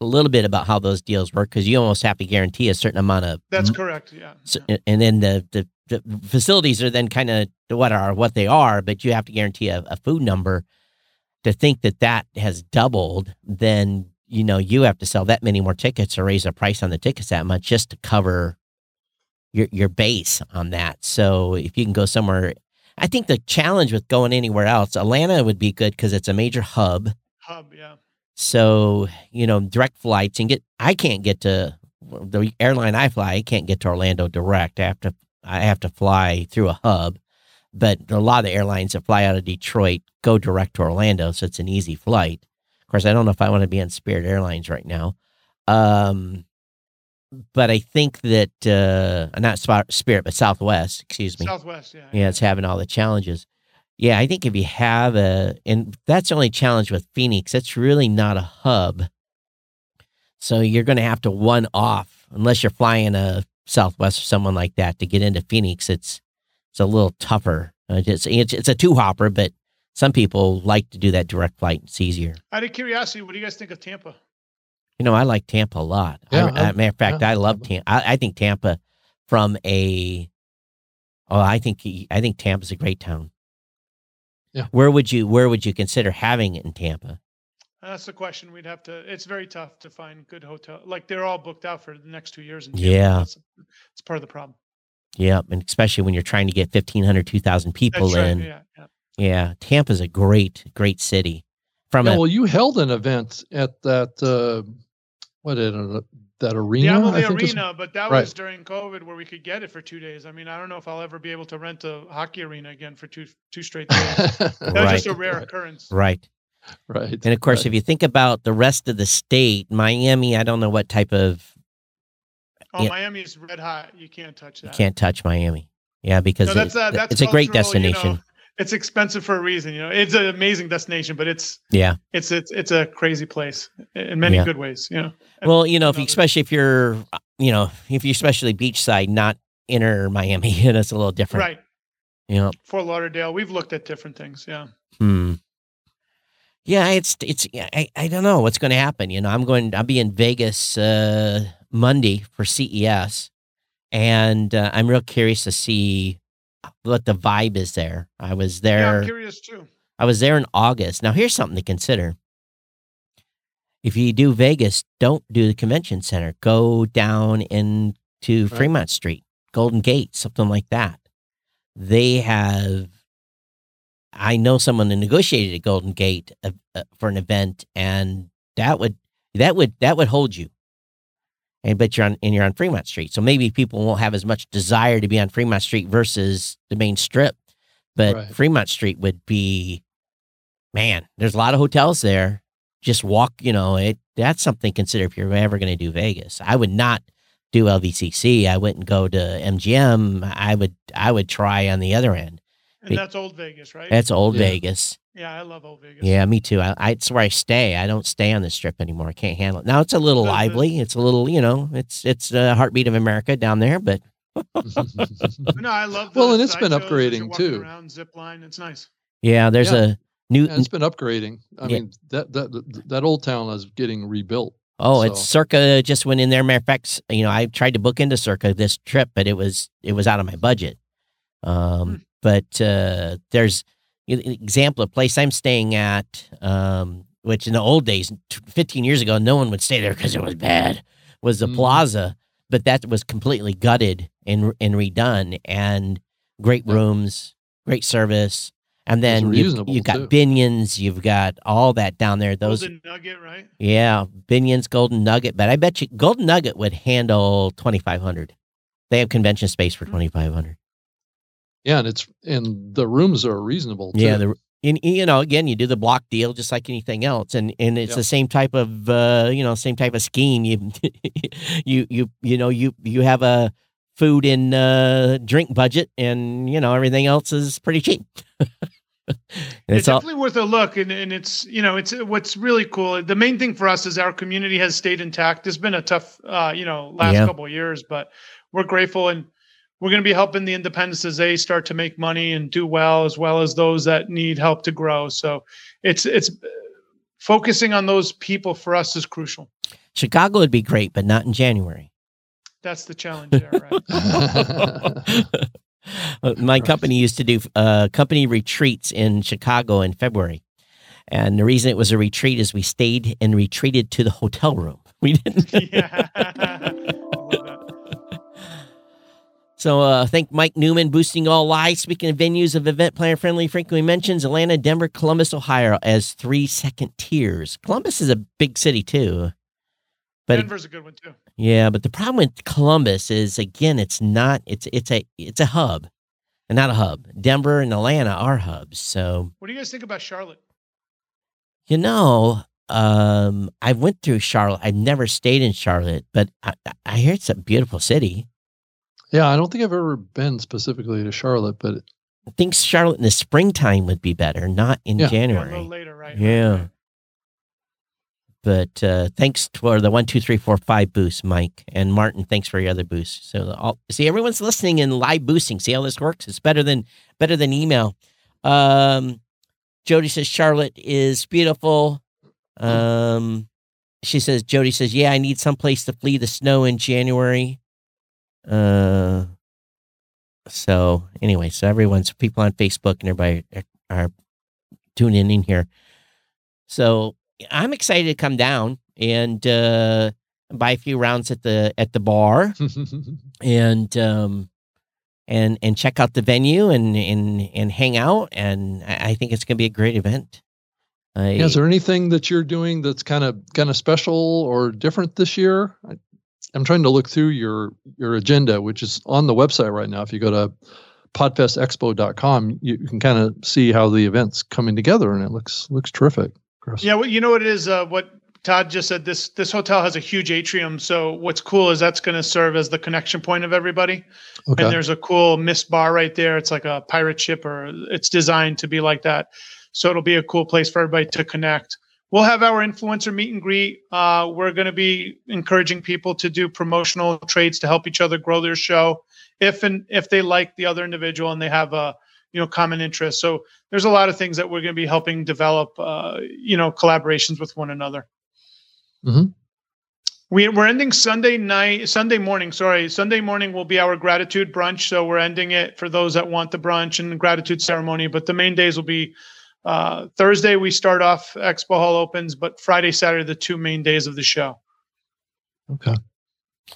a little bit about how those deals work because you almost have to guarantee a certain amount of. That's correct. Yeah. So, and then the, the, the facilities are then kind of what are what they are, but you have to guarantee a, a food number to think that that has doubled, then you know you have to sell that many more tickets or raise the price on the tickets that much just to cover your your base on that. So if you can go somewhere, I think the challenge with going anywhere else, Atlanta would be good because it's a major hub. Hub, yeah. So you know direct flights and get. I can't get to the airline I fly. I can't get to Orlando direct. I have to I have to fly through a hub but a lot of the airlines that fly out of Detroit go direct to Orlando, so it's an easy flight. Of course, I don't know if I want to be on Spirit Airlines right now, um, but I think that uh, not Spirit, but Southwest. Excuse me. Southwest, yeah. Yeah, it's having all the challenges. Yeah, I think if you have a, and that's the only challenge with Phoenix. It's really not a hub, so you're going to have to one off unless you're flying a Southwest or someone like that to get into Phoenix. It's it's a little tougher. Uh, it's, it's, it's a two hopper, but some people like to do that direct flight. It's easier. Out of curiosity, what do you guys think of Tampa? You know, I like Tampa a lot. Yeah, I, I, matter of fact, yeah, I love Tampa. I, I, think Tampa from a. Oh, I think he, I think Tampa's a great town. Yeah. Where would you Where would you consider having it in Tampa? That's the question. We'd have to. It's very tough to find good hotel. Like they're all booked out for the next two years. In Tampa. Yeah, it's part of the problem. Yeah, and especially when you're trying to get 1,500, 2,000 people right, in. Yeah, yeah. yeah, Tampa's a great, great city. From yeah, a, well, you held an event at that. Uh, what is it? That arena. Yeah, the arena, but that right. was during COVID where we could get it for two days. I mean, I don't know if I'll ever be able to rent a hockey arena again for two two straight days. That's right. just a rare occurrence. Right. Right. And of course, right. if you think about the rest of the state, Miami, I don't know what type of Oh, yeah. Miami's red hot. You can't touch that. You can't touch Miami. Yeah, because no, that's, uh, that's it's a great destination. You know, it's expensive for a reason. You know, it's an amazing destination, but it's yeah, it's it's it's a crazy place in many yeah. good ways. You know. Well, you know, if you, especially if you're, you know, if you're especially beachside, not inner Miami, it's a little different. Right. You know, Fort Lauderdale. We've looked at different things. Yeah. Hmm. Yeah, it's it's I, I don't know what's going to happen. You know, I'm going. I'll be in Vegas uh, Monday for CES, and uh, I'm real curious to see what the vibe is there. I was there. Yeah, I'm curious too. I was there in August. Now, here's something to consider. If you do Vegas, don't do the convention center. Go down into Right. Fremont Street, Golden Gate, something like that. They have. I know someone that negotiated at Golden Gate uh, uh, for an event, and that would that would that would hold you. And but you're on and you're on Fremont Street, so maybe people won't have as much desire to be on Fremont Street versus the main strip. But Right. Fremont Street would be, man. There's a lot of hotels there. Just walk, you know. It that's something to consider if you're ever going to do Vegas. I would not do LVCC. I wouldn't go to MGM. I would I would try on the other end. And Be- that's old Vegas, right? That's old Yeah. Vegas. Yeah, I love old Vegas. Yeah, me too. I, I it's where I stay. I don't stay on the strip anymore. I can't handle it. Now it's a little Good, good. lively. It's a little, you know, it's it's a heartbeat of America down there. But No, I love. The Well, and it's been sideshows as you're upgrading, too. Around zip line, it's nice. yeah, there's Yeah. a new. Yeah, it's been upgrading. I Yeah. mean, that that that old town is getting rebuilt. oh, it's Circa just went in there. Matter of fact, you know, I tried to book into Circa this trip, but it was it was out of my budget. Um, Hmm. but uh, there's an example of place I'm staying at, um, which in the old days, 15 years ago, no one would stay there because it was bad. Was the Mhm. Plaza, but that was completely gutted and and redone, and great rooms, great service, and then you've, you've got too. Binions, you've got all that down there. Those Golden Nugget, right? yeah, Binion's Golden Nugget, but I bet you Golden Nugget would handle 2,500. They have convention space for Hmm. 2,500. Yeah, and it's and the rooms are reasonable. Too. Yeah, the and, you know, again, you do the block deal just like anything else, and and it's Yep. the same type of uh, you know same type of scheme. You you you you know you you have a food and uh, drink budget, and you know everything else is pretty cheap. It's it's all definitely worth a look, and, and it's you know it's what's really cool. The main thing for us is our community has stayed intact. It's been a tough, uh, you know, last Yeah. couple of years, but we're grateful, and we're going to be helping the independents as they start to make money and do well, as well as those that need help to grow. So it's it's uh, focusing on those people for us is crucial. Chicago would be great, but not in January. That's the challenge there, right? Uh, My company used to do uh, company retreats in Chicago in February. And the reason it was a retreat is we stayed and retreated to the hotel room. We didn't. yeah. I love that. So uh, thank Mike Newman, boosting all live. Speaking of venues of event planner friendly, frequently mentions Atlanta, Denver, Columbus, Ohio as three second tiers. Columbus is a big city too. But Denver's a good one too. Yeah, but the problem with Columbus is again, it's not. It's it's a it's a hub, and not a hub. Denver and Atlanta are hubs. So What do you guys think about Charlotte? you know, um, I went through Charlotte. I've never stayed in Charlotte, but I, I- I hear it's a beautiful city. Yeah, I don't think I've ever been specifically to Charlotte, but I think Charlotte in the springtime would be better, not in Yeah. Yeah, a January. little later, right? Yeah. Right. But uh, thanks for the one, two, three, four, five boost, Mike and Martin. Thanks for your other boost. So all, see, everyone's listening and live boosting. See how this works? It's better than better than email. Um, Jodi says Charlotte is beautiful. Um, she says Jodi says, yeah, I need someplace to flee the snow in January. Uh, so anyway, so everyone's people on Facebook and everybody are, are tuning in here. So I'm excited to come down and uh, buy a few rounds at the at the bar and um, and and check out the venue and and and hang out. And I I think it's going to be a great event. I, Yeah, is there anything that you're doing that's kind of kind of special or different this year? I'm trying to look through your your agenda, which is on the website right now. If you go to podfestexpo.com, you, you can kind of see how the event's coming together, and it looks looks terrific. Chris. Yeah, well, you know what it is. Uh, what Todd just said. This this hotel has a huge atrium. So what's cool is that's going to serve as the connection point of everybody. Okay. And there's a cool mist bar right there. It's like a pirate ship, or it's designed to be like that. So it'll be a cool place for everybody to connect. We'll have our influencer meet and greet. Uh, we're going to be encouraging people to do promotional trades to help each other grow their show. If and if they like the other individual and they have a you know common interest. So there's a lot of things that we're going to be helping develop, uh, you know, collaborations with one another. Mm-hmm. We, we're ending Sunday night, Sunday morning. Sorry, Sunday morning will be our gratitude brunch. So we're ending it for those that want the brunch and the gratitude ceremony. But the main days will be uh, Thursday. We start off Expo Hall opens, but Friday, Saturday, the two main days of the show. Okay.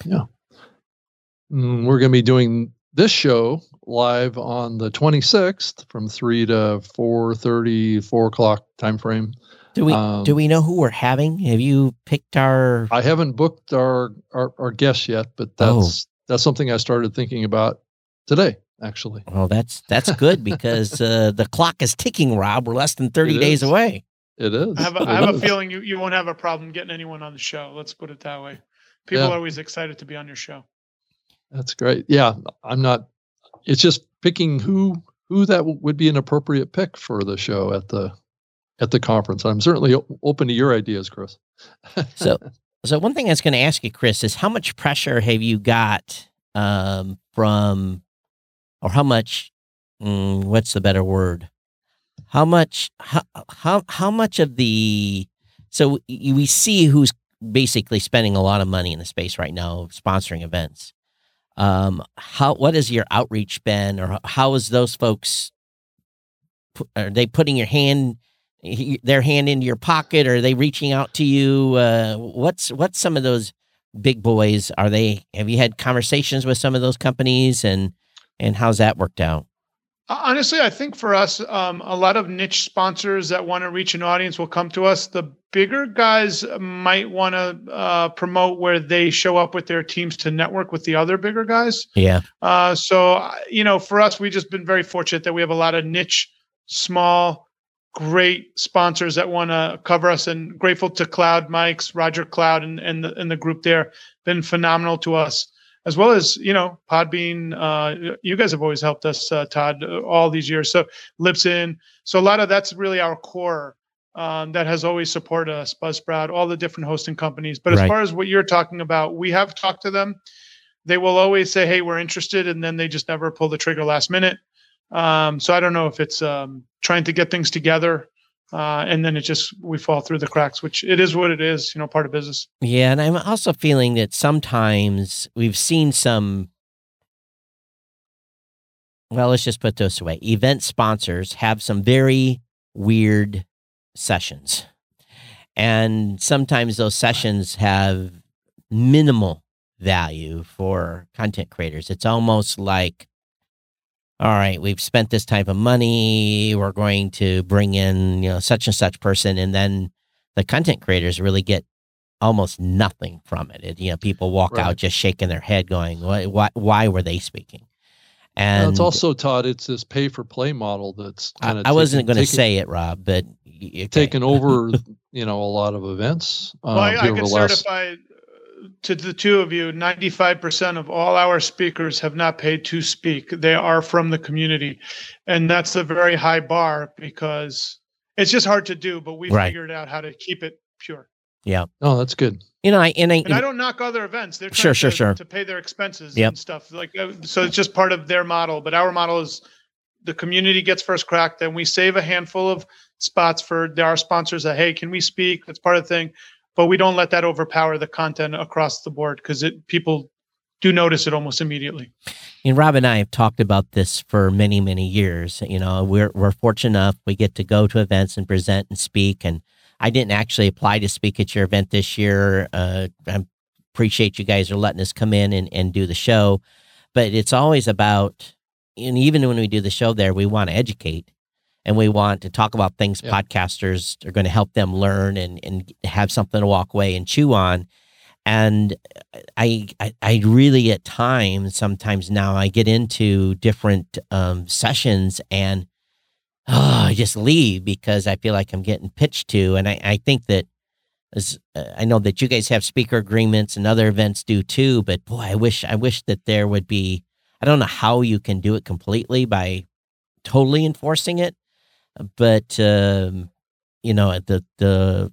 Yeah. Mm, we're going to be doing this show live on the 26th from 3 to 4.30 4 o'clock time frame do we um, do we know who we're having have you picked our i haven't booked our our, our guests yet but that's oh. that's something i started thinking about today actually. Well that's that's good because uh, the clock is ticking rob. We're less than 30 it days is. away. It is. I have a, I have a feeling you, you won't have a problem getting anyone on the show. Let's put it that way. People yeah. are always excited to be on your show. That's great. Yeah i'm not it's just picking who who that w- would be an appropriate pick for the show at the at the conference. I'm certainly open to your ideas, Chris. so, so one thing I was going to ask you, Chris, is how much pressure have you got um, from, or how much? Mm, what's the better word? How much? How how how much of the? So we see who's basically spending a lot of money in the space right now, sponsoring events um, how what has your outreach been, or how is those folks? Are they putting your hand, their hand into your pocket? Or are they reaching out to you? Uh, what's what's some of those big boys? Are they? Have you had conversations with some of those companies, and and how's that worked out? Honestly, I think for us, um, a lot of niche sponsors that want to reach an audience will come to us. The bigger guys might want to uh, promote where they show up with their teams to network with the other bigger guys. Yeah. Uh, so, you know, for us, we've just been very fortunate that we have a lot of niche, small, great sponsors that want to cover us and grateful to Cloud Mikes, Rodger Cloud, and, and, the, and the group there. Been phenomenal to us as well as you know Podbean. Uh, you guys have always helped us, uh, Todd, uh, all these years. So Libsyn. So a lot of that's really our core um, that has always supported us. Buzzsprout, all the different hosting companies. But right. as far as what you're talking about, we have talked to them. They will always say, "Hey, we're interested," and then they just never pull the trigger last minute. Um, so I don't know if it's um, trying to get things together uh, and then it just we fall through the cracks which it is what it is you know part of business. Yeah and i'm also feeling that sometimes we've seen some well let's just put this away event sponsors have some very weird sessions. And sometimes those sessions have minimal value for content creators. It's almost like all right, we've spent this type of money. We're going to bring in, you know, such and such person. And then the content creators really get almost nothing from it. it you know, people walk right. out just shaking their head going, why, why, why were they speaking? And well, it's also Todd. It's this pay for play model that's kind of. I, I wasn't going to say it, Rob, but okay. taken over. you know, a lot of events. Um, well, I, I can certify to the two of you, 95% of all our speakers have not paid to speak. They are from the community. And that's a very high bar because it's just hard to do, but we right. figured out how to keep it pure. Yeah. Oh, that's good. You know, I and I, and I don't knock other events. They're sure, sure, to, sure. to pay their expenses yep. and stuff. Like uh, so, it's just part of their model. But our model is the community gets first crack. Then we save a handful of spots for our sponsors. That hey, can we speak? That's part of the thing but we don't let that overpower the content across the board because it people do notice it almost immediately. And Rob and I have talked about this for many, many years. You know, we're we're fortunate enough we get to go to events and present and speak. And I didn't actually apply to speak at your event this year. Uh, I appreciate you guys are letting us come in and, and do the show, but it's always about. And even when we do the show there, we want to educate and we want to talk about things yeah. podcasters are going to help them learn and, and have something to walk away and chew on. And I, I, I really at times, sometimes now I get into different um, sessions and oh, I just leave because I feel like I'm getting pitched to. And I, I think that as, uh, I know that you guys have speaker agreements and other events do too, but boy, I wish, I wish that there would be, I don't know how you can do it completely by totally enforcing it, but um, you know the the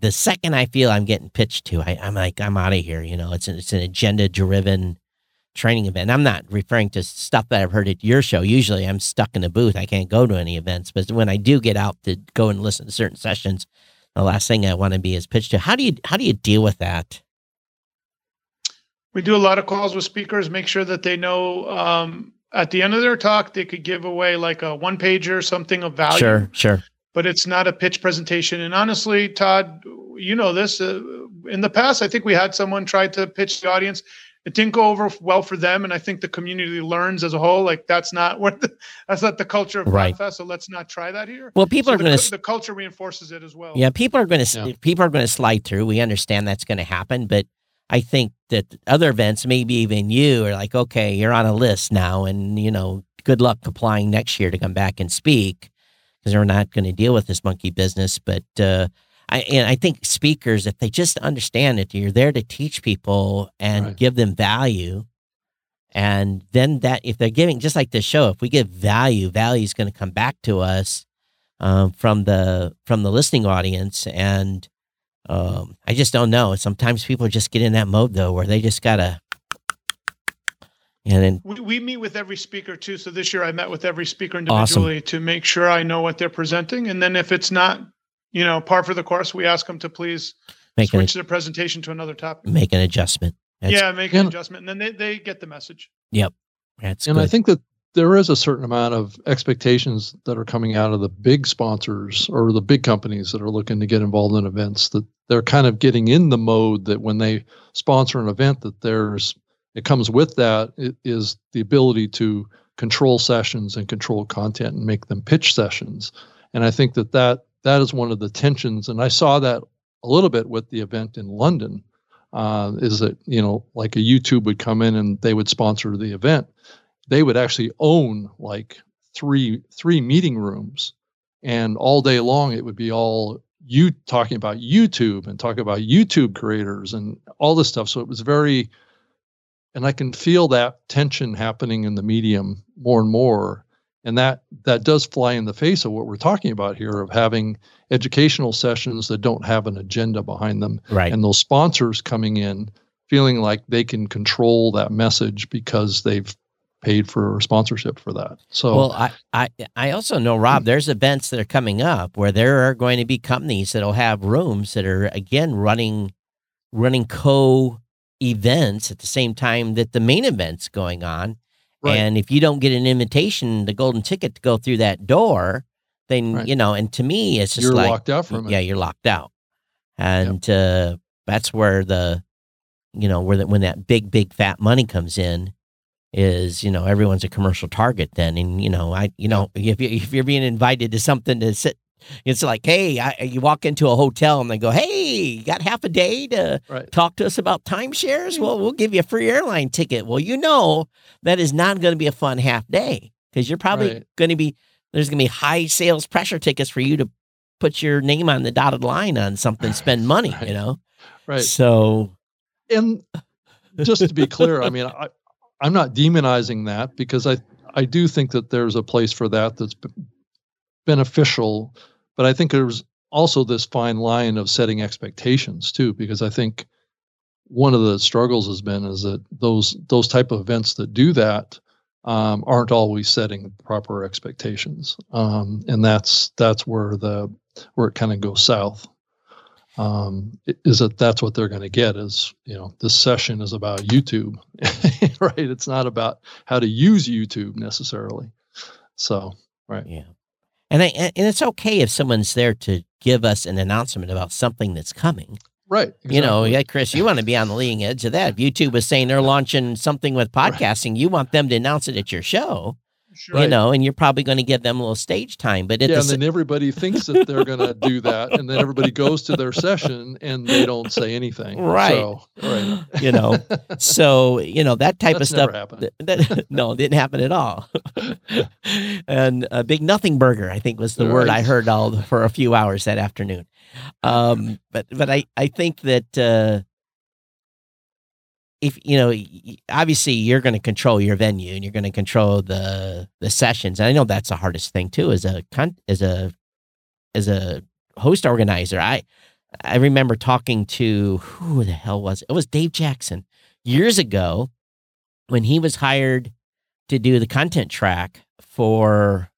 the second I feel I'm getting pitched to, I, am like I'm out of here. You know, it's an, it's an agenda driven training event. I'm not referring to stuff that I've heard at your show. Usually I'm stuck in a booth. I can't go to any events. But when I do get out to go and listen to certain sessions, the last thing I want to be is pitched to. How do you how do you deal with that? We do a lot of calls with speakers, make sure that they know um, at the end of their talk they could give away like a one pager, or something of value. Sure, sure. But it's not a pitch presentation. And honestly, Todd, you know this. Uh, in the past, I think we had someone try to pitch the audience. It didn't go over well for them, and I think the community learns as a whole. Like that's not what the, that's not the culture of right. Podfest. So let's not try that here. Well, people so are going to the culture reinforces it as well. Yeah, people are going to yeah. people are going to slide through. We understand that's going to happen, but I think that other events, maybe even you, are like, okay, you're on a list now, and you know, good luck applying next year to come back and speak because we're not going to deal with this monkey business. But uh, I and I think speakers, if they just understand it, you're there to teach people and right. give them value. And then that, if they're giving, just like this show, if we give value, value is going to come back to us um, from the from the listening audience, and um, I just don't know. Sometimes people just get in that mode though, where they just gotta. And then we, we meet with every speaker too. So this year I met with every speaker individually awesome. to make sure I know what they're presenting. And then if it's not, you know, par for the course, we ask them to please make switch an, their presentation to another topic. Make an adjustment. That's, yeah, make an adjustment, and then they, they get the message. Yep, that's and good. I think that there is a certain amount of expectations that are coming out of the big sponsors or the big companies that are looking to get involved in events that they're kind of getting in the mode that when they sponsor an event that there's it comes with that it is the ability to control sessions and control content and make them pitch sessions. And i think that that that is one of the tensions. And i saw that a little bit with the event in london uh, is that you know like a youtube would come in and they would sponsor the event they would actually own like three three meeting rooms. And all day long it would be all you talking about youtube and talking about youtube creators and all this stuff. So it was very and i can feel that tension happening in the medium more and more. And that that does fly in the face of what we're talking about here of having educational sessions that don't have an agenda behind them. Right. And those sponsors coming in feeling like they can control that message because they've paid for sponsorship for that. So well, I, I I also know Rob. There's events that are coming up where there are going to be companies that'll have rooms that are again running running co events at the same time that the main event's going on. Right. And if you don't get an invitation, the golden ticket to go through that door, then right. you know. And to me, it's just you're like locked out from it. Yeah, you're locked out, and yep. uh, that's where the you know where the, when that big big fat money comes in is you know everyone's a commercial target then and you know i you know if, you, if you're being invited to something to sit it's like hey I, you walk into a hotel and they go hey you got half a day to right. talk to us about timeshares mm-hmm. well we'll give you a free airline ticket well you know that is not going to be a fun half day because you're probably right. going to be there's going to be high sales pressure tickets for you to put your name on the dotted line on something spend money right. you know right so and just to be clear i mean I, I'm not demonizing that because I I do think that there's a place for that that's beneficial, but I think there's also this fine line of setting expectations too because I think one of the struggles has been is that those those type of events that do that um, aren't always setting proper expectations, um, and that's that's where the where it kind of goes south um, is that that's what they're going to get is you know this session is about youtube right? It's not about how to use youtube necessarily. So right. Yeah. And I, and it's okay if someone's there to give us an announcement about something that's coming. Right exactly. you know yeah chris you want to be on the leading edge of that. If youtube is saying they're launching something with podcasting right. you want them to announce it at your show Sure. You know, and you're probably going to give them a little stage time. But yeah, the, and then everybody thinks that they're going to do that, and then everybody goes to their session and they don't say anything. Right. So, right. You know, so you know that type That's of stuff. That, that, no, didn't happen at all. and a big nothing burger, I think, was the right. word I heard all for a few hours that afternoon. Um, but but I I think that. Uh, if you know obviously you're going to control your venue and you're going to control the the sessions and i know that's the hardest thing too as a as a as a host organizer i i remember talking to who the hell was it, it was dave jackson years ago when he was hired to do the content track for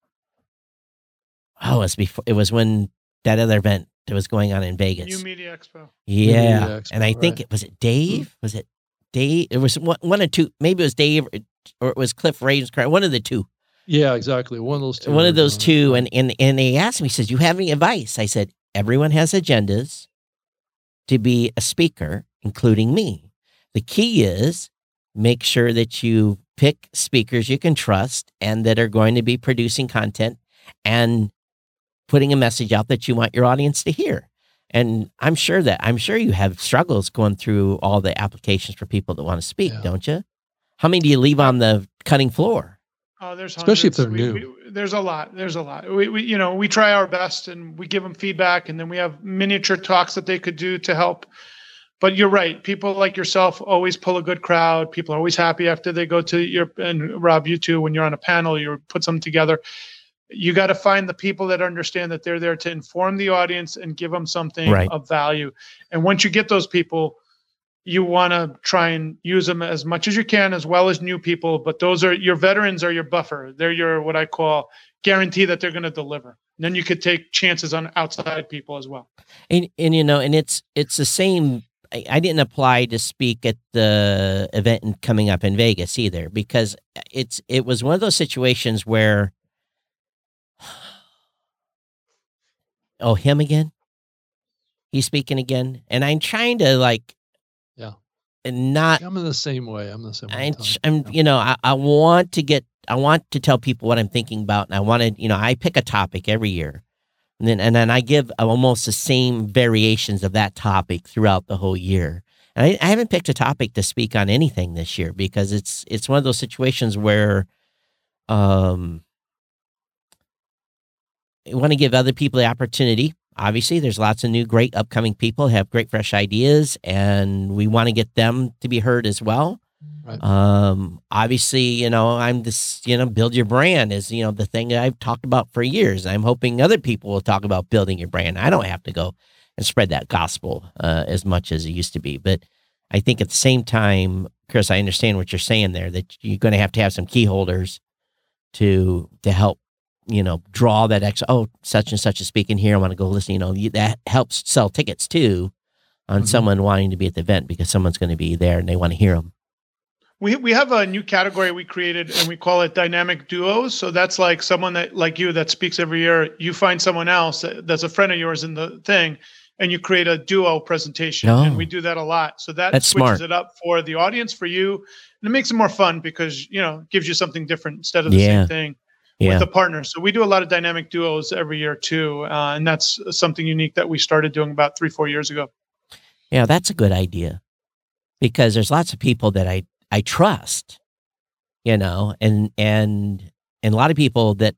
oh, it was before it was when that other event that was going on in Vegas. New Media Expo. Yeah, Media Expo, and I think right. it was it Dave. Mm-hmm. Was it Dave? It was one, one or two. Maybe it was Dave or, it was Cliff Ravenscraft. One of the two. Yeah, exactly. One of those two. one of those two. And and and he asked me. He says, "You have any advice?" I said, "Everyone has agendas to be a speaker, including me. The key is make sure that you pick speakers you can trust and that are going to be producing content and putting a message out that you want your audience to hear." And I'm sure that I'm sure you have struggles going through all the applications for people that want to speak, Yeah. don't you? How many do you leave on the cutting floor? Oh, there's Especially if they're We- new. we- there's a lot. There's a lot. We, we, you know, we try our best and we give them feedback, and then we have miniature talks that they could do to help. But you're right. People like yourself always pull a good crowd. People are always happy after they go to your and Rob, you too. When you're on a panel, you put something together. You got to find the people that understand that they're there to inform the audience and give them something Right. of value. And once you get those people, you want to try and use them as much as you can as well as new people but those are your veterans are your buffer they're your what i call guarantee that they're going to deliver and then you could take chances on outside people as well and and you know and it's it's the same I, I didn't apply to speak at the event coming up in vegas either because it's it was one of those situations where oh him again he's speaking again and i'm trying to like Yeah. and not I'm in the same way. I'm the same way. I'm, ch- I'm Yeah. you know, I, I want to get, I want to tell people what I'm thinking about, and I want to, you know, I pick a topic every year, and then and then I give almost the same variations of that topic throughout the whole year. And I, I haven't picked a topic to speak on anything this year because it's it's one of those situations where, um, want to give other people the opportunity. Obviously, there's lots of new, great, upcoming people have great, fresh ideas, and we want to get them to be heard as well. Right. Um, obviously, you know, I'm this, you know, build your brand is, you know, the thing that I've talked about for years. I'm hoping other people will talk about building your brand. I don't have to go and spread that gospel uh, as much as it used to be. But I think at the same time, Chris, I understand what you're saying there that you're going to have to have some key holders to to help, you know, draw that extra. Oh, such and such is speaking here. I want to go listen. You know, you- that helps sell tickets too on Mhm. someone wanting to be at the event because someone's going to be there and they want to hear them. we we have a new category we created and we call it dynamic duos so that's like someone that like you that speaks every year you find someone else that, that's a friend of yours in the thing and you create a duo presentation Oh. and we do that a lot so that That's switches smart. it up for the audience for you and it makes it more fun because you know gives you something different instead of the Yeah. same thing Yeah. with a partner so we do a lot of dynamic duos every year too uh, and that's something unique that we started doing about three four years ago Yeah, that's a good idea because there's lots of people that I I trust, you know, and and and a lot of people that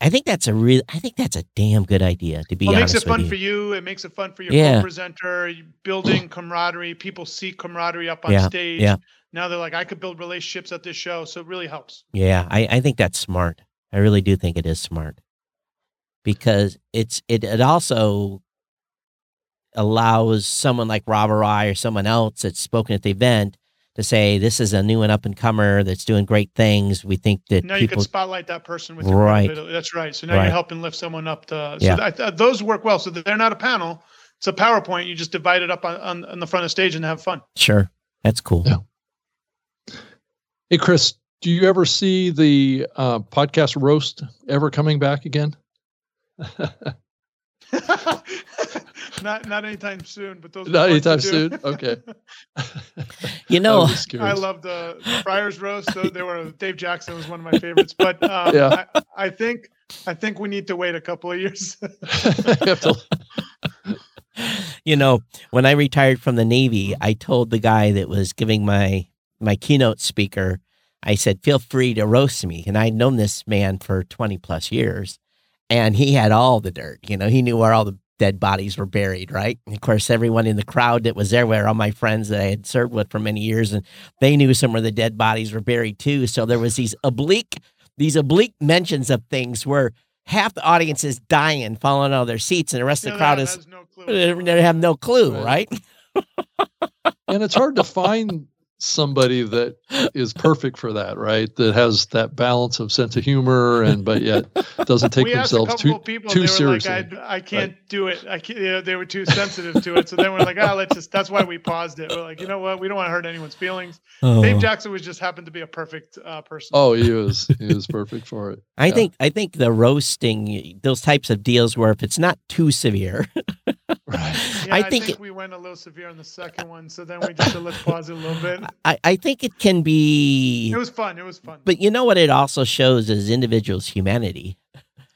I think that's a real I think that's a damn good idea to be Well, it makes it fun with for you. you. It makes it fun for your Yeah. co-presenter. building camaraderie. People see camaraderie up on Yeah, stage. yeah. Now they're like, I could build relationships at this show, so it really helps. Yeah, I I think that's smart. I really do think it is smart because it's it it also allows someone like Rob or I or someone else that's spoken at the event to say this is a new and up and comer that's doing great things. We think that Now you people can spotlight that person with your Right. credibility. That's right. So now Right. you're helping lift someone up. To, so Yeah. I th- those work well. So they're not a panel. It's a PowerPoint. You just divide it up on, on, on the front of stage and have fun. sure that's cool. Yeah. Hey, Chris, do you ever see the uh, podcast roast ever coming back again? not not anytime soon, but those Not anytime soon? Okay. You know, I'm just I curious. love the, the Friars roast. They, they were Dave Jackson was one of my favorites, but um, Yeah. I, I think I think we need to wait a couple of years. You you know, when I retired from the Navy, I told the guy that was giving my my keynote speaker, I said, "Feel free to roast me." And I'd known this man for twenty plus years, and he had all the dirt. You know, he knew where all the dead bodies were buried. Right. And of course, everyone in the crowd that was there were all my friends that I had served with for many years, and they knew some of the dead bodies were buried too. So there was these oblique these oblique mentions of things where half the audience is dying, falling out of their seats, and the rest of the crowd that is has no clue. they they have no clue, Right. right? and it's hard to find somebody that is perfect for that, right? That has that balance of sense of humor and but yet doesn't take we themselves asked a couple too people, too they were seriously. Like, I, I can't right. do it. I can't. You know, they were too sensitive to it. So then we're like, ah, oh, let's just. That's why we paused it. We're like, you know what? We don't want to hurt anyone's feelings. Oh. Dave Jackson was just happened to be a perfect uh, person. Oh, he was. He was perfect for it. I yeah. think. I think the roasting, those types of deals, where if it's not too severe. right. Yeah, I, I think, think we went a little severe on the second one. So then we just said, let's pause it a little bit. I, I think it can be. It was fun. It was fun. But you know what? It also shows is individuals' humanity.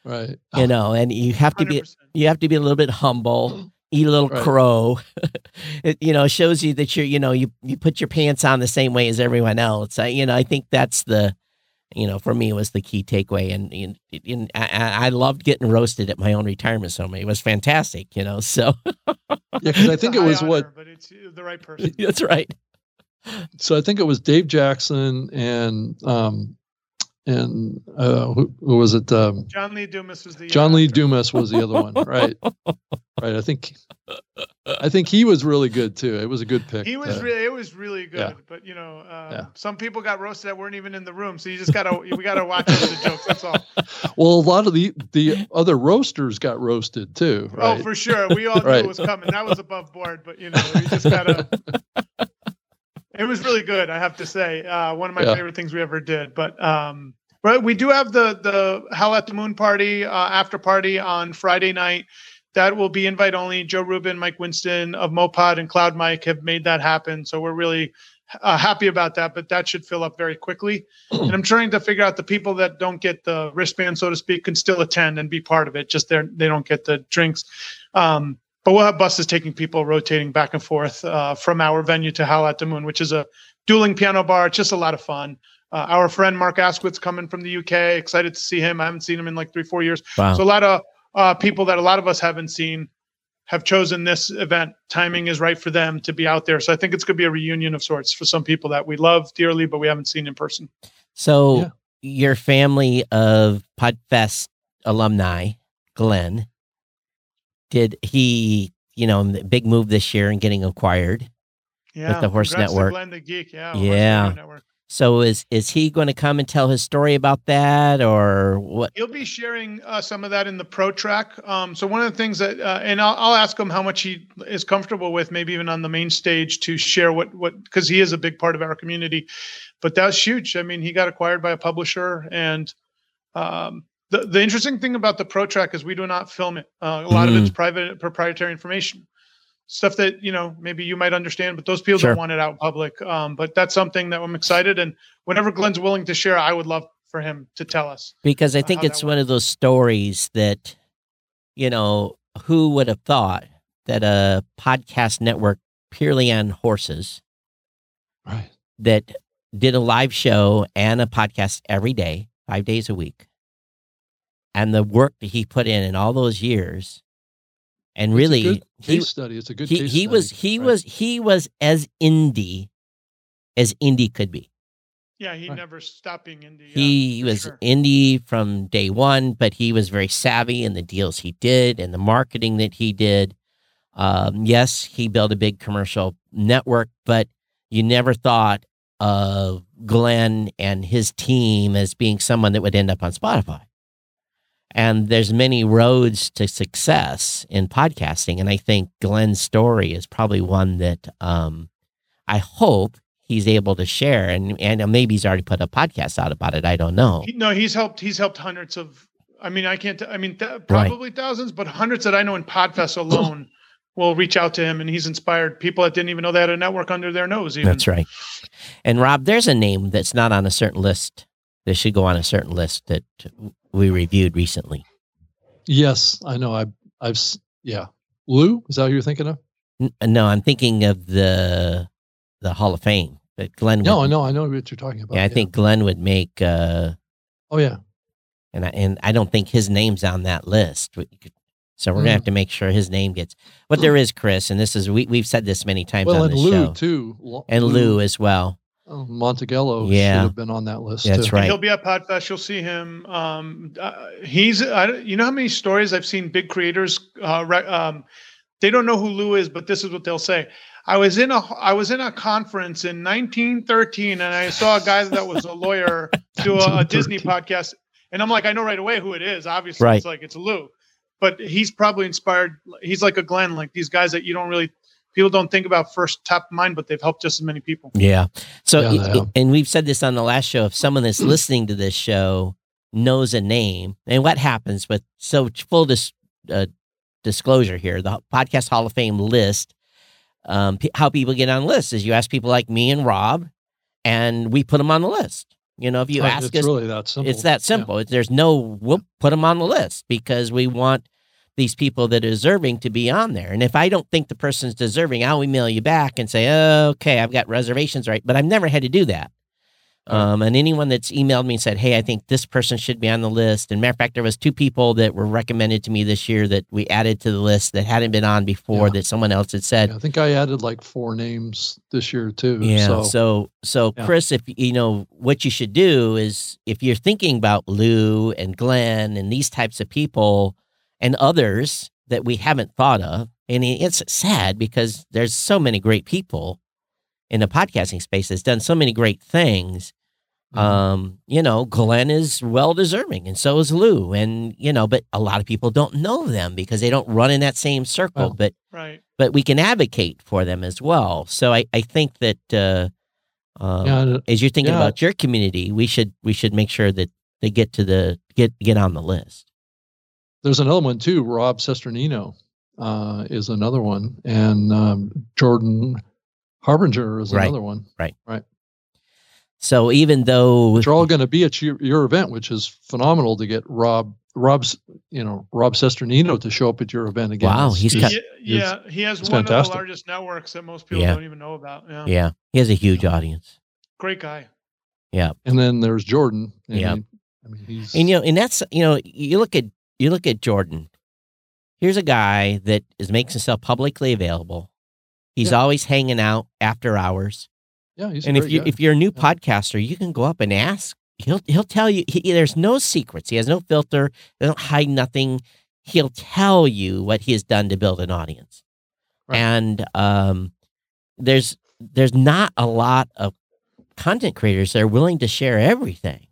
Right. You know, and you have to 100%. be you have to be a little bit humble. Eat a little right. crow. it you know shows you that you're you know you you put your pants on the same way as everyone else. I you know I think that's the you know, for me, it was the key takeaway. And, and, and I, I, loved getting roasted at my own retirement home. It was fantastic, you know. So, yeah, because I think it was honor, what, but it's the right person. That's right so I think it was Dave Jackson and um, and uh, who, who, was it? Um, John Lee Dumas was the John Lee Dumas was the other one, right? right. I think I think he was really good too. It was a good pick. He was uh, really it was really good. Yeah. But you know, um, yeah. some people got roasted that weren't even in the room. So you just gotta we gotta watch the jokes. That's all. Well, a lot of the the other roasters got roasted too. Oh, right? Oh, for sure. We all knew right. it was coming. That was above board. But you know, we just gotta it was really good, I have to say. Uh, one of my yeah. favorite things we ever did. But um, but we do have the the Howl at the Moon party uh, after party on Friday night. That will be invite only. Joe Rubin, Mike Winston of Mopod and Cloud Mike have made that happen. So we're really uh, happy about that. But that should fill up very quickly. and I'm trying to figure out the people that don't get the wristband, so to speak, can still attend and be part of it. Just they they don't get the drinks. Um, but we'll have buses taking people rotating back and forth uh, from our venue to Howl at the Moon, which is a dueling piano bar. It's just a lot of fun. Uh, our friend Mark Asquith's coming from the UK. Excited to see him. I haven't seen him in like three, four years. Wow. So a lot of uh, people that a lot of us haven't seen have chosen this event. Timing is right for them to be out there. So I think it's going to be a reunion of sorts for some people that we love dearly, but we haven't seen in person. So yeah. your family of Podfest alumni, Glenn, did he, you know, big move this year in getting acquired yeah, with the Horse Network? Glenn the Geek, yeah. Yeah. So is is he going to come and tell his story about that, or what? He'll be sharing uh, some of that in the pro track. Um, so one of the things that, uh, and I'll, I'll ask him how much he is comfortable with, maybe even on the main stage, to share what what because he is a big part of our community. But that's huge. I mean, he got acquired by a publisher, and um, the, the interesting thing about the pro track is we do not film it uh, a lot mm. of it's mm. private proprietary information stuff that you know maybe you might understand but those people sure. don't want it out public um, but that's something that i'm excited and whenever glenn's willing to share i would love for him to tell us because i think it's one of those stories that you know who would have thought that a podcast network purely on horses right that did a live show and a podcast every day five days a week and the work that he put in in all those years and it's really he study it's a good he, he was he right? was he was as indie as indie could be yeah he right. never stopped being indie he was sure. indie from day one but he was very savvy in the deals he did and the marketing that he did um, yes he built a big commercial network but you never thought of glenn and his team as being someone that would end up on spotify and there's many roads to success in podcasting. And I think Glenn's story is probably one that um, I hope he's able to share. And and maybe he's already put a podcast out about it. I don't know. No, he's helped. He's helped hundreds of. I mean, I can't. I mean, th- probably right. thousands, but hundreds that I know in Podfest alone will reach out to him, and he's inspired people that didn't even know they had a network under their nose. Even. That's right. And Rob, there's a name that's not on a certain list. That should go on a certain list that we reviewed recently. Yes, I know. I, I've, yeah. Lou, is that who you're thinking of? N- no, I'm thinking of the the Hall of Fame. But Glenn. No, I know, I know what you're talking about. Yeah, I yeah. think Glenn would make. uh Oh yeah. And I, and I don't think his name's on that list. So we're mm. gonna have to make sure his name gets. But there is Chris, and this is we we've said this many times well, on the show. Lou too, and Lou, Lou as well. Oh, Mongello yeah. should have been on that list. That's too. right. He'll be at Podfest. You'll see him. Um, uh, he's. I, you know how many stories I've seen big creators. Uh, um, they don't know who Lou is, but this is what they'll say. I was in a I was in a conference in 1913, and I saw a guy that was a lawyer do a, a Disney podcast, and I'm like, I know right away who it is. Obviously, Right. it's like it's Lou, but he's probably inspired. He's like a Glenn, like these guys that you don't really people don't think about first top of mind, but they've helped just as many people. Yeah. So, Yeah, i- they have. and we've said this on the last show. If someone that's listening to this show knows a name, and what happens with so full dis, uh, disclosure here, the podcast Hall of Fame list, um, p- how people get on lists is you ask people like me and Rob, and we put them on the list. You know, if you ask it's us, really that simple. it's that simple. It's There's no we'll put them on the list because we want these people that are deserving to be on there. And if I don't think the person's deserving, I'll email you back and say, oh, okay, I've got reservations right. But I've never had to do that. Um, and anyone that's emailed me and said, hey, I think this person should be on the list. And matter of fact, there was two people that were recommended to me this year that we added to the list that hadn't been on before Yeah. that someone else had said, Yeah, I think I added like four names this year too. yeah. So, So, so, Yeah. Chris, if you know what you should do is if you're thinking about Lou and Glenn and these types of people and others that we haven't thought of, and it's sad because there's so many great people in the podcasting space that's done so many great things. Mhm. Um, you know, Glenn is well deserving, and so is Lou, and you know, but a lot of people don't know them because they don't run in that same circle. Well, but Right. but we can advocate for them as well. So I, I think that uh, um, yeah, as you're thinking yeah. about your community, we should we should make sure that they get to the get get on the list. There's another one too. Rob Cesternino uh, is another one, and um, Jordan Harbinger is Right. another one. Right. Right. So even though they're all going to be at your, your event, which is phenomenal to get Rob Rob's you know Rob Cesternino to show up at your event again. Wow, It's- he's it's- cut- yeah, yeah, he has it's one of the largest networks that most people Yeah. don't even know about. Yeah. yeah, he has a huge audience. Great guy. Yeah, and then there's Jordan. and Yeah. he- I mean, he's And you know, and that's you know, you look at you look at Jordan. Here's a guy that is makes himself publicly available. He's Yeah. always hanging out after hours. yeah, he's a and if you guy. if you're a new Yeah. podcaster, you can go up and ask. He'll he'll tell you. He, there's no secrets. He has no filter. They don't hide nothing. He'll tell you what he has done to build an audience. Right. And um, there's there's not a lot of content creators that are willing to share everything.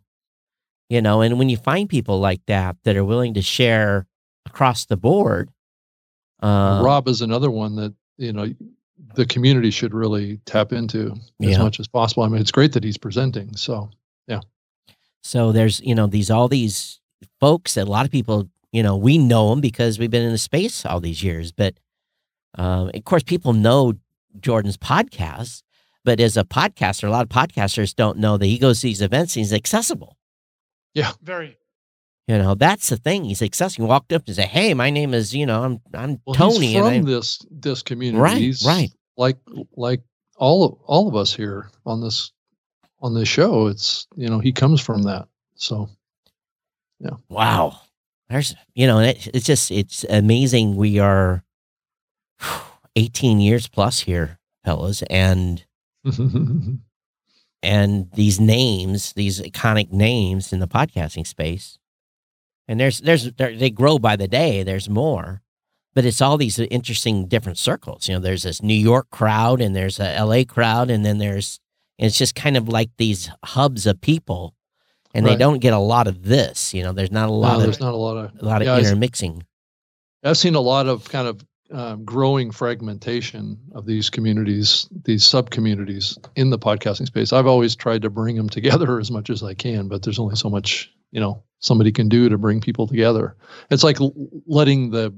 You know, and when you find people like that that are willing to share across the board, uh, Rob is another one that you know the community should really tap into as Yeah. much as possible. I mean, it's great that he's presenting. So yeah. So there's, you know, these all these folks that a lot of people, you know, we know them because we've been in the space all these years. But um, of course, people know Jordan's podcast. But as a podcaster, a lot of podcasters don't know that he goes to these events and he's accessible. Very. You know, that's the thing. He's accessible. He walked up and said, "Hey, my name is, you know, I'm I'm well, Tony." he's and from I, this this community. Right, He's right. Like like all of all of us here on this on this show. It's you know he comes from that. So yeah. wow, there's, you know, it, it's just it's amazing. We are 18 years plus here, fellas, and and these names, these iconic names in the podcasting space. And there's there's they grow by the day. There's more, but it's all these interesting different circles. You know, there's this New York crowd, and there's a L.A. crowd, and then there's and it's just kind of like these hubs of people, and they Right. don't get a lot of this. You know, there's not a no, of, there's not a lot of a lot of yeah, intermixing. I've seen a lot of kind of um, growing fragmentation of these communities, these sub communities in the podcasting space. I've always tried to bring them together as much as I can, but there's only so much you know somebody can do to bring people together. It's like letting the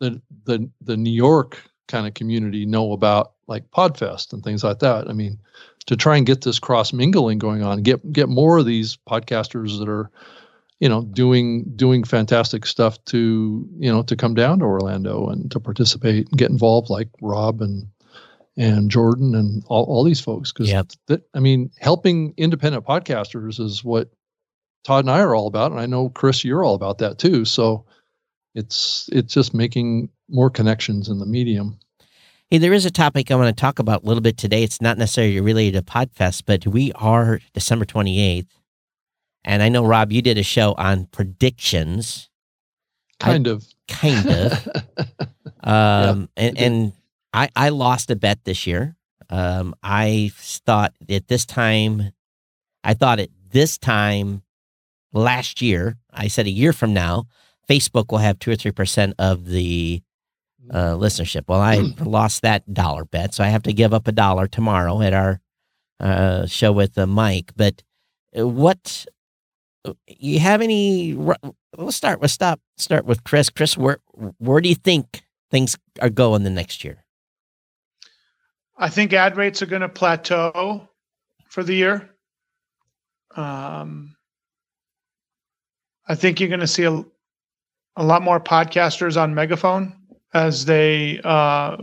the the the New York kind of community know about like Podfest and things like that. I mean, to try and get this cross mingling going on, get get more of these podcasters that are you know doing doing fantastic stuff to you know to come down to Orlando and to participate and get involved like Rob and and Jordan and all, all these folks because Yep. that I mean helping independent podcasters is what Todd and I are all about and I know Chris you're all about that too so it's it's just making more connections in the medium Hey, there is a topic I want to talk about a little bit today. It's not necessarily related to Podfest, but we are December 28th. And I know, Rob, you did a show on predictions, I- kind of kind of. Um, and, and I I lost a bet this year. Um, I thought at this time, I thought at this time last year, I said a year from now, Facebook will have two or three percent of the uh, listenership. Well, I lost that dollar bet, so I have to give up a dollar tomorrow at our uh, show with uh, Mike. But uh, what you have any? Let's start. Let's stop. Start with Chris. Chris, where where do you think things are going the next year? I think ad rates are going to plateau for the year. Um, I think you're going to see a, a lot more podcasters on Megaphone as they uh,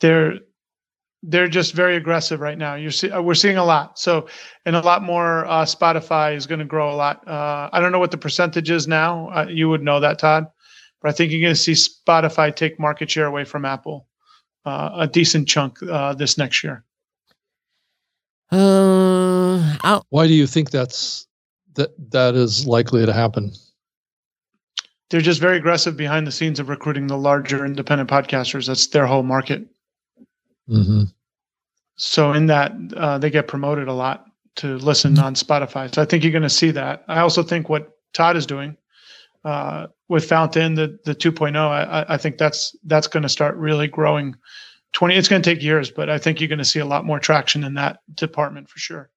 they're they're just very aggressive right now. You're see, we're seeing a lot. So, and a lot more. Uh, Spotify is going to grow a lot. Uh, I don't know what the percentage is now. Uh, you would know that, Todd. But I think you're going to see Spotify take market share away from Apple, uh, a decent chunk uh, this next year. Uh, I'll- why do you think that's that that is likely to happen? They're just very aggressive behind the scenes of recruiting the larger independent podcasters. That's their whole market. Mm-hmm. So in that, uh, they get promoted a lot to listen on Spotify. So I think you're going to see that. I also think what Todd is doing uh, with Fountain, the the 2.0, I, I think that's that's going to start really growing. 20. It's going to take years, but I think you're going to see a lot more traction in that department for sure.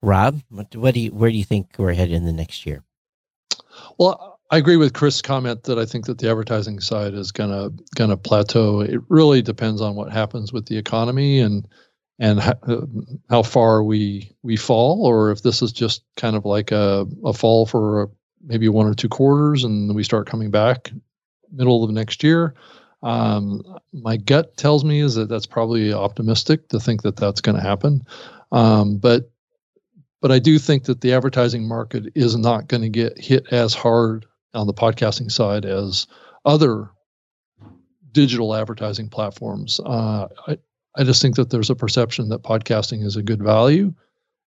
Rob, what, what do you where do you think we're headed in the next year? Well, I agree with Chris' comment that I think that the advertising side is gonna gonna plateau. It really depends on what happens with the economy and and how, how far we we fall, or if this is just kind of like a, a fall for maybe one or two quarters, and we start coming back middle of next year. Um, my gut tells me is that that's probably optimistic to think that that's going to happen. Um, but but I do think that the advertising market is not going to get hit as hard on the podcasting side as other digital advertising platforms. Uh, I, I just think that there's a perception that podcasting is a good value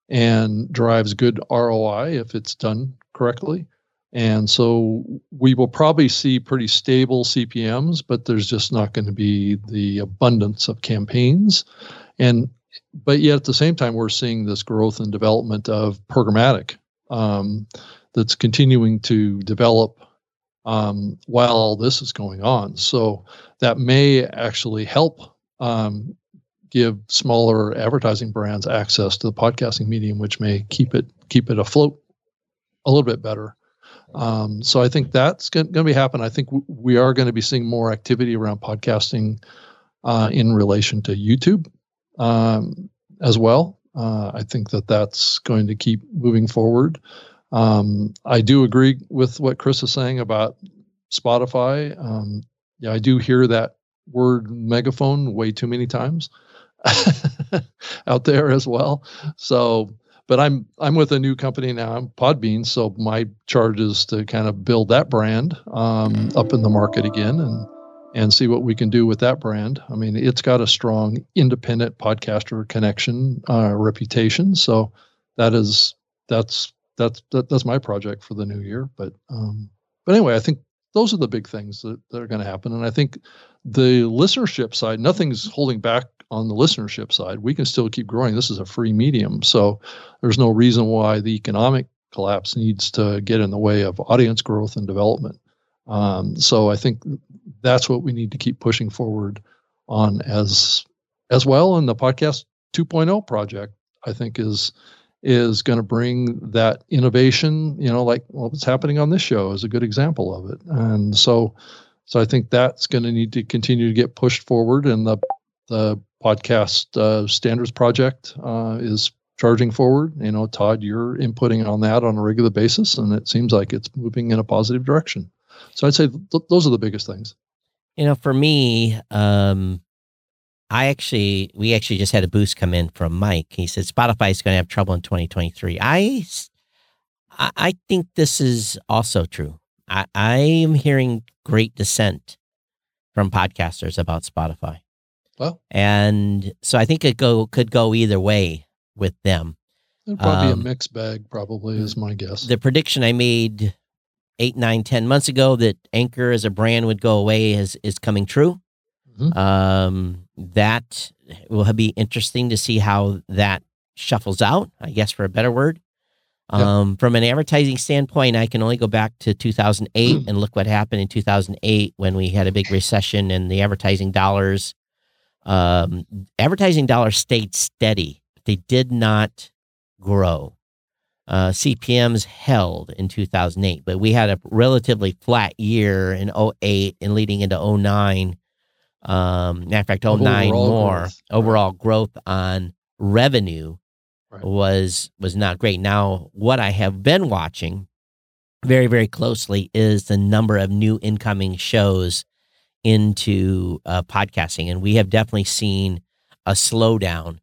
and drives good ROI if it's done correctly. And so we will probably see pretty stable CPMs, but there's just not going to be the abundance of campaigns. And but yet at the same time, we're seeing this growth and development of programmatic um, that's continuing to develop um, while all this is going on. So that may actually help um, give smaller advertising brands access to the podcasting medium, which may keep it keep it afloat a little bit better. Um, so I think that's going to be happening. I think w- we are going to be seeing more activity around podcasting uh, in relation to YouTube um, as well. Uh, I think that that's going to keep moving forward. Um, I do agree with what Chris is saying about Spotify. Um, yeah, I do hear that word megaphone way too many times out there as well. So, but I'm I'm with a new company now. I'm Podbean, so my charge is to kind of build that brand um, up in the market again and and see what we can do with that brand. I mean, it's got a strong independent podcaster connection uh, reputation, so that is that's that's that, that's my project for the new year. But um, but anyway, I think those are the big things that, that are going to happen, and I think the listenership side, nothing's holding back on the listenership side. We can still keep growing. This is a free medium, so there's no reason why the economic collapse needs to get in the way of audience growth and development. Um, so I think that's what we need to keep pushing forward on as as well. And the podcast 2.0 project, I think, is is going to bring that innovation. You know, like well, what's happening on this show is a good example of it. And so, so I think that's going to need to continue to get pushed forward. And the the podcast uh, standards project uh, is charging forward. You know, Todd, you're inputting on that on a regular basis, and it seems like it's moving in a positive direction. So I'd say th- those are the biggest things. You know, for me, um, I actually, we actually just had a boost come in from Mike. He said Spotify is going to have trouble in 2023. I, I think this is also true. I, I am hearing great dissent from podcasters about Spotify. Well, and so I think it go could go either way with them. It'd probably um, be a mixed bag. Probably is my guess. The prediction I made eight, nine, ten months ago that Anchor as a brand would go away is is coming true. Mhm. Um, that will be interesting to see how that shuffles out. I guess for a better word. Yep. Um, from an advertising standpoint, I can only go back to 2008 and look what happened in 2008 when we had a big recession and the advertising dollars, um, advertising dollars stayed steady. They did not grow. Uh, CPMs held in 2008, but we had a relatively flat year in 08 and leading into 09. Um, matter of fact, Of 09 overall more growth. overall growth on revenue Right. was was not great. Now, what I have been watching very very closely is the number of new incoming shows into uh, podcasting, and we have definitely seen a slowdown.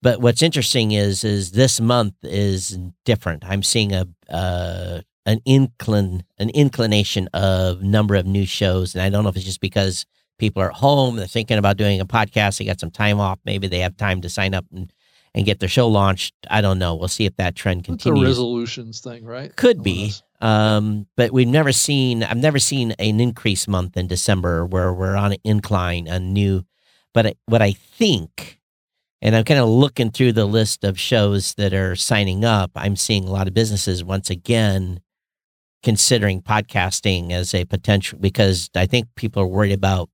But what's interesting is is this month is different. I'm seeing a uh, an inclin an inclination of number of new shows, and I don't know if it's just because people are at home, they're thinking about doing a podcast, they got some time off, maybe they have time to sign up and and get their show launched. I don't know. We'll see if that trend It's a continues. resolutions thing, right? Could be. Um, but we've never seen I've never seen an increase month in December where we're on an incline on new. But I, what I think, and I'm kind of looking through the list of shows that are signing up, I'm seeing a lot of businesses once again considering podcasting as a potential because I think people are worried about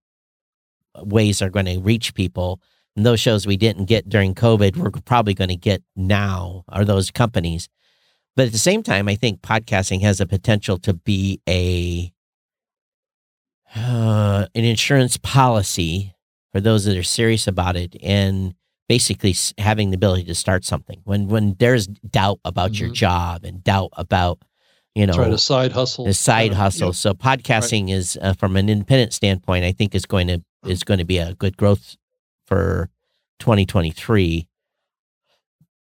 ways they're going to reach people. And those shows we didn't get during COVID, we're probably going to get now are those companies. But at the same time, I think podcasting has a potential to be a uh, an insurance policy for those that are serious about it, and basically having the ability to start something when when there's doubt about your Mhm. job and doubt about you know Try to side hustle. the side hustle. yep. So podcasting is uh, from an independent standpoint, I think is going to is going to be a good growth for 2023.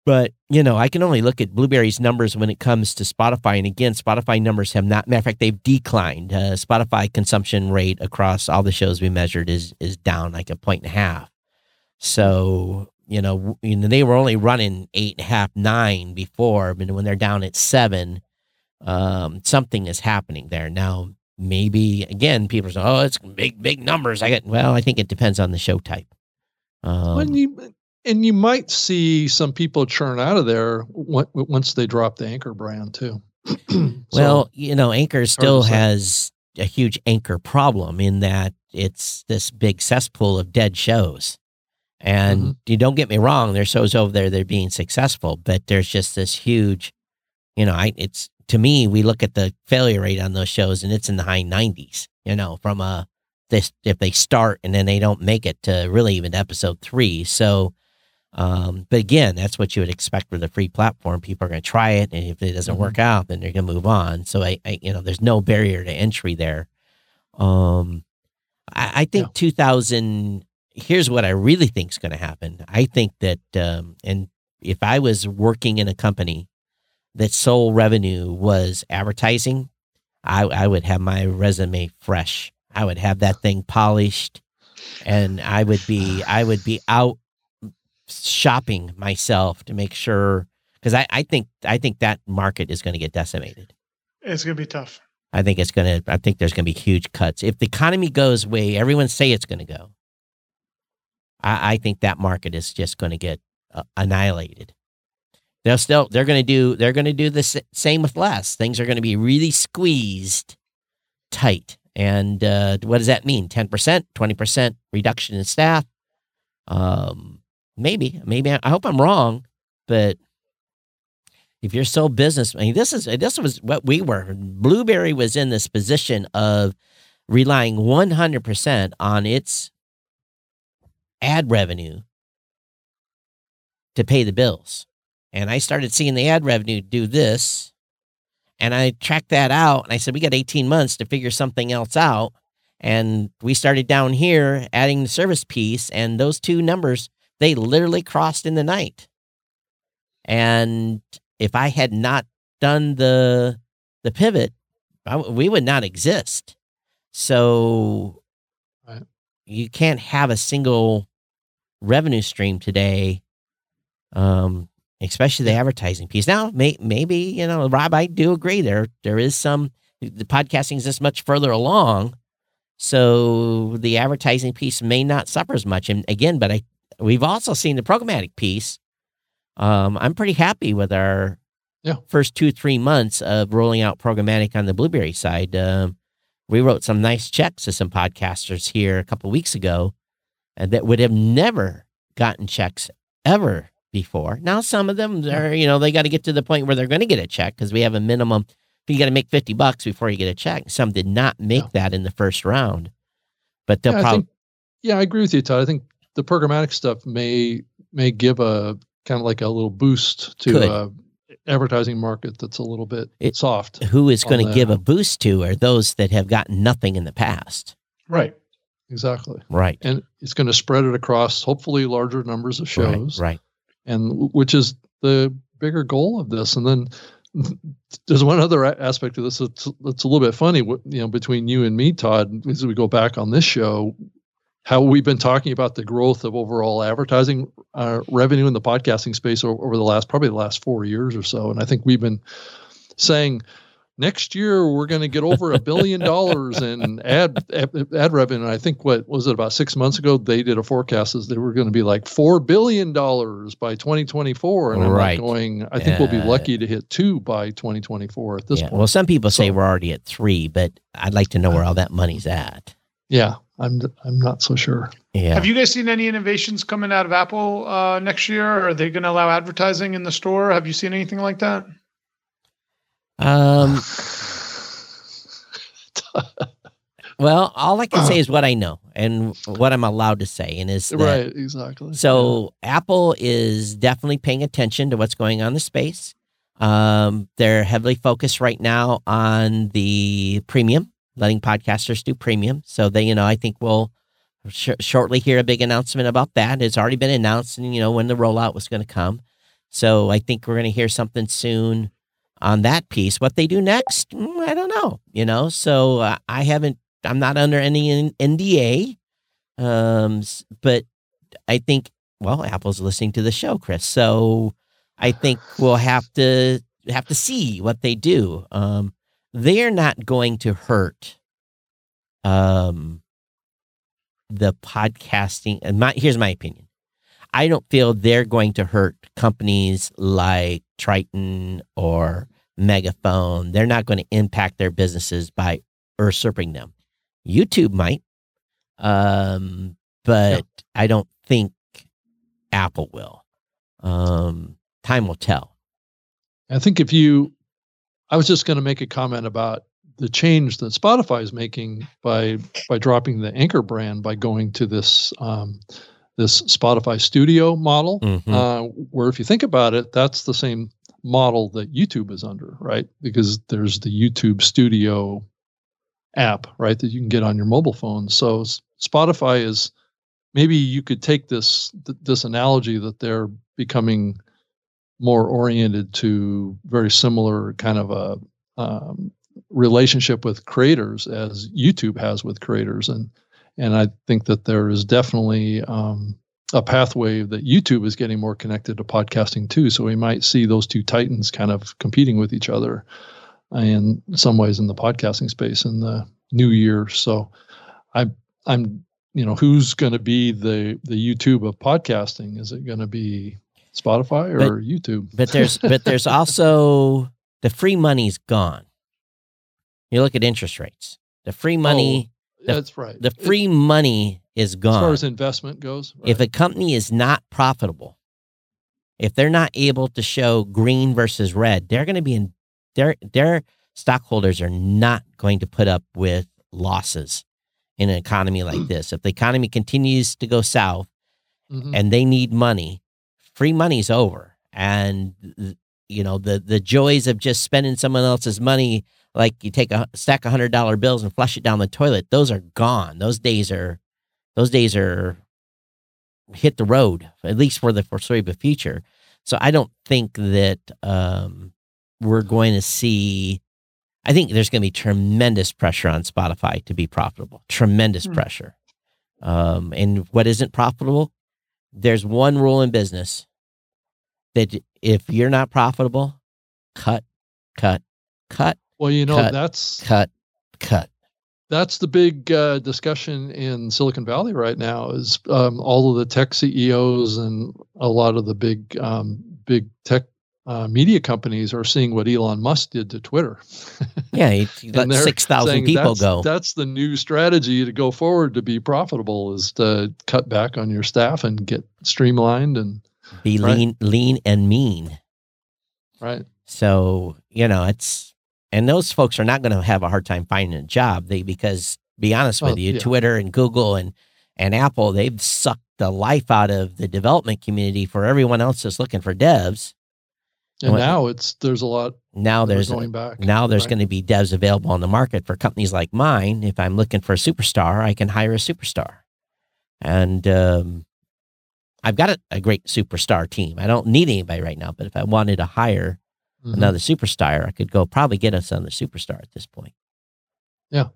But you know, I can only look at Blubrry's numbers when it comes to Spotify, and again, Spotify numbers have not. Matter of fact, they've declined. Uh, Spotify consumption rate across all the shows we measured is is down like a point and a half. So you know, you know, they were only running eight and a half, nine before, but when they're down at seven, um, something is happening there now. Maybe again, people say, "Oh, it's big, big numbers." I get well. I think it depends on the show type. Um, when you and you might see some people churn out of there once they drop the anchor brand too. So, well, you know, Anchor still has a huge Anchor problem in that it's this big cesspool of dead shows. And Mm-hmm. you don't get me wrong, there's shows over there that are being successful, but there's just this huge, you know, I it's to me, we look at the failure rate on those shows and it's in the high 90s, you know, from a this if they start and then they don't make it to really even episode three. So um, but again, that's what you would expect with a free platform. People are going to try it, and if it doesn't Mhm. work out, then they're going to move on. So I, I, you know, there's no barrier to entry there. Um, I, I think Yeah. 2000. Here's what I really think is going to happen. I think that, um, and if I was working in a company that sole revenue was advertising, I, I would have my resume fresh. I would have that thing polished, and I would be I would be out shopping myself to make sure because I, I think I think that market is going to get decimated. It's gonna be tough. I think it's going to I think there's going to be huge cuts if the economy goes way everyone say it's going to go. I, I think that market is just going to get uh, annihilated. They'll still they're going to do they're going to do the same with less. Things are going to be really squeezed tight. And uh, what does that mean? Ten percent, twenty percent reduction in staff. Um, maybe, maybe I, I hope I'm wrong, but if you're so business, I mean, this is this was what we were. Blubrry was in this position of relying 100 percent on its ad revenue to pay the bills, and I started seeing the ad revenue do this, and I tracked that out, and I said we got 18 months to figure something else out. And we started down here adding the service piece, and those two numbers they literally crossed in the night. And if I had not done the the pivot, I we would not exist. So Right. you can't have a single revenue stream today, um, especially the advertising piece. Now, may, maybe you know, Rob, I do agree there there is some the podcasting is this much further along, so the advertising piece may not suffer as much. And again, but I we've also seen the programmatic piece. Um, I'm pretty happy with our Yeah. first two three months of rolling out programmatic on the Blubrry side. Um, we wrote some nice checks to some podcasters here a couple weeks ago, and that would have never gotten checks ever before. Now some of them are, you know, they got to get to the point where they're going to get a check because we have a minimum. You got to make fifty bucks before you get a check. Some did not make that in the first round, but they'll Yeah, I probably think, yeah, I agree with you, Todd. I think the programmatic stuff may may give a kind of like a little boost to uh, advertising market that's a little bit It- soft. who is going to give a boost to are those that have gotten nothing in the past. Right. Exactly. Right. And it's going to spread it across hopefully larger numbers of shows. Right. right. And which is the bigger goal of this. And then there's one other aspect of this that's, that's a little bit funny. You know, between you and me, Todd, as we go back on this show, how we've been talking about the growth of overall advertising uh, revenue in the podcasting space over, over the last probably the last four years or so. And I think we've been saying next year we're going to get over a billion dollars in ad, ad ad revenue. And I think what was it about six months ago they did a forecast as they were going to be like four billion dollars by 2024. And I'm like Right. going, I think we'll be lucky to hit two by 2024 at this yeah. point. Well, some people say So- we're already at three, but I'd like to know where all that money's at. yeah, I'm I'm not so sure. Yeah. Have you guys seen any innovations coming out of Apple uh, next year? Are they going to allow advertising in the store? Have you seen anything like that? Um. Well, all I can say is what I know and what I'm allowed to say, and is that right, exactly. So Apple is definitely paying attention to what's going on in the space. Um, they're heavily focused right now on the premium, letting podcasters do premium. So they, you know, I think we'll sh- shortly hear a big announcement about that. It's already been announced, and you know when the rollout was going to come. So I think we're going to hear something soon on that piece. What they do next, mm, I don't know. You know, so uh, I haven't. I'm not under any NDA. Um, but I think well, Apple's listening to the show, Chris. So I think we'll have to have to see what they do. Um, they're not going to hurt um the podcasting and my here's my opinion. I don't feel they're going to hurt companies like Triton or Megaphone. They're not going to impact their businesses by usurping them. YouTube might, um, but I don't think Apple will. Um, time will tell. I think if you, I was just going to make a comment about the change that Spotify is making by by dropping the Anchor brand by going to this um, this Spotify Studio model, Mhm. uh, where if you think about it, that's the same model that YouTube is under, right? Because there's the YouTube Studio app, right, that you can get on your mobile phone. So Spotify is maybe you could take this th- this analogy that they're becoming more oriented to very similar kind of a um, relationship with creators as YouTube has with creators, and and I think that there is definitely um, a pathway that YouTube is getting more connected to podcasting too. So we might see those two titans kind of competing with each other in some ways in the podcasting space in the new year. So I I'm you know who's going to be the the YouTube of podcasting? Is it going to be Spotify or But- YouTube? but there's but there's also the free money's gone. You look at interest rates. The free money, the- That's right. the It- free money is gone. as far as investment goes. If a company is not profitable, if they're not able to show green versus red, they're going to be in their their stockholders are not going to put up with losses in an economy like this. If the economy continues to go south Mhm. and they need money, free money's over. And you know, the the joys of just spending someone else's money like you take a stack of hundred dollar bills and flush it down the toilet, those are gone. Those days are those days are hit the road, at least for the foreseeable future. So I don't think that um, we're going to see. I think there's going to be tremendous pressure on Spotify to be profitable. Tremendous Hmm. pressure. Um, and what isn't profitable? There's one rule in business that if you're not profitable, cut, cut, cut, Well, you know, Cut. that's cut, cut. that's the big uh, discussion in Silicon Valley right now. Is um, all of the tech CEOs and a lot of the big um, big tech uh, media companies are seeing what Elon Musk did to Twitter. Yeah, he, he let six thousand people that's, go. That's the new strategy to go forward to be profitable is to cut back on your staff and get streamlined and Be right. lean, lean and mean. right. So you know, it's and those folks are not going to have a hard time finding a job. They because be honest with you, yeah. Twitter and Google and and Apple, they've sucked the life out of the development community for everyone else that's looking for devs. And What- now it's there's a lot Now there's going back. now there's right? going to be devs available on the market for companies like mine. If I'm looking for a superstar, I can hire a superstar, and um, I've got a, a great superstar team. I don't need anybody right now, but if I wanted to hire Mhm. another superstar, I could go probably get us another superstar at this point. Yeah.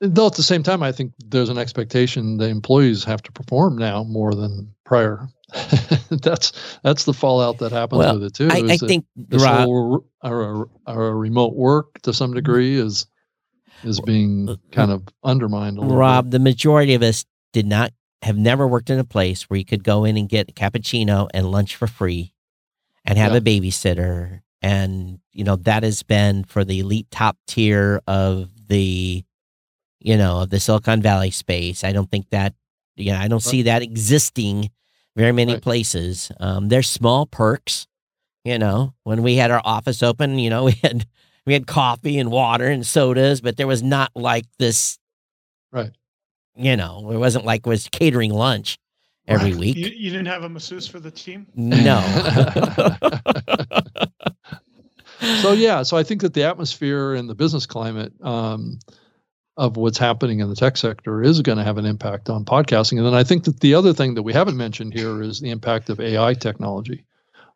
Though at the same time, I think there's an expectation the employees have to perform now more than prior. that's that's the fallout that happens Well, with it too. I, I think this Rob, whole or, or remote work to some mm-hmm. degree is is being uh, uh, kind of undermined a little Rob, the majority of us did not have never worked in a place where you could go in and get a cappuccino and lunch for free and have Yeah. a babysitter. And, you know, that has been for the elite top tier of the, you know, of the Silicon Valley space. I don't think that, you know, I don't see that existing very many Right. places. Um, there's small perks, you know, when we had our office open, you know, we had, we had coffee and water and sodas, but there was not like this Right. you know, it wasn't like it was catering lunch every Right. week. You, you didn't have a masseuse for the team? no. so yeah, so I think that the atmosphere and the business climate um, of what's happening in the tech sector is going to have an impact on podcasting. And then I think that the other thing that we haven't mentioned here is the impact of AI technology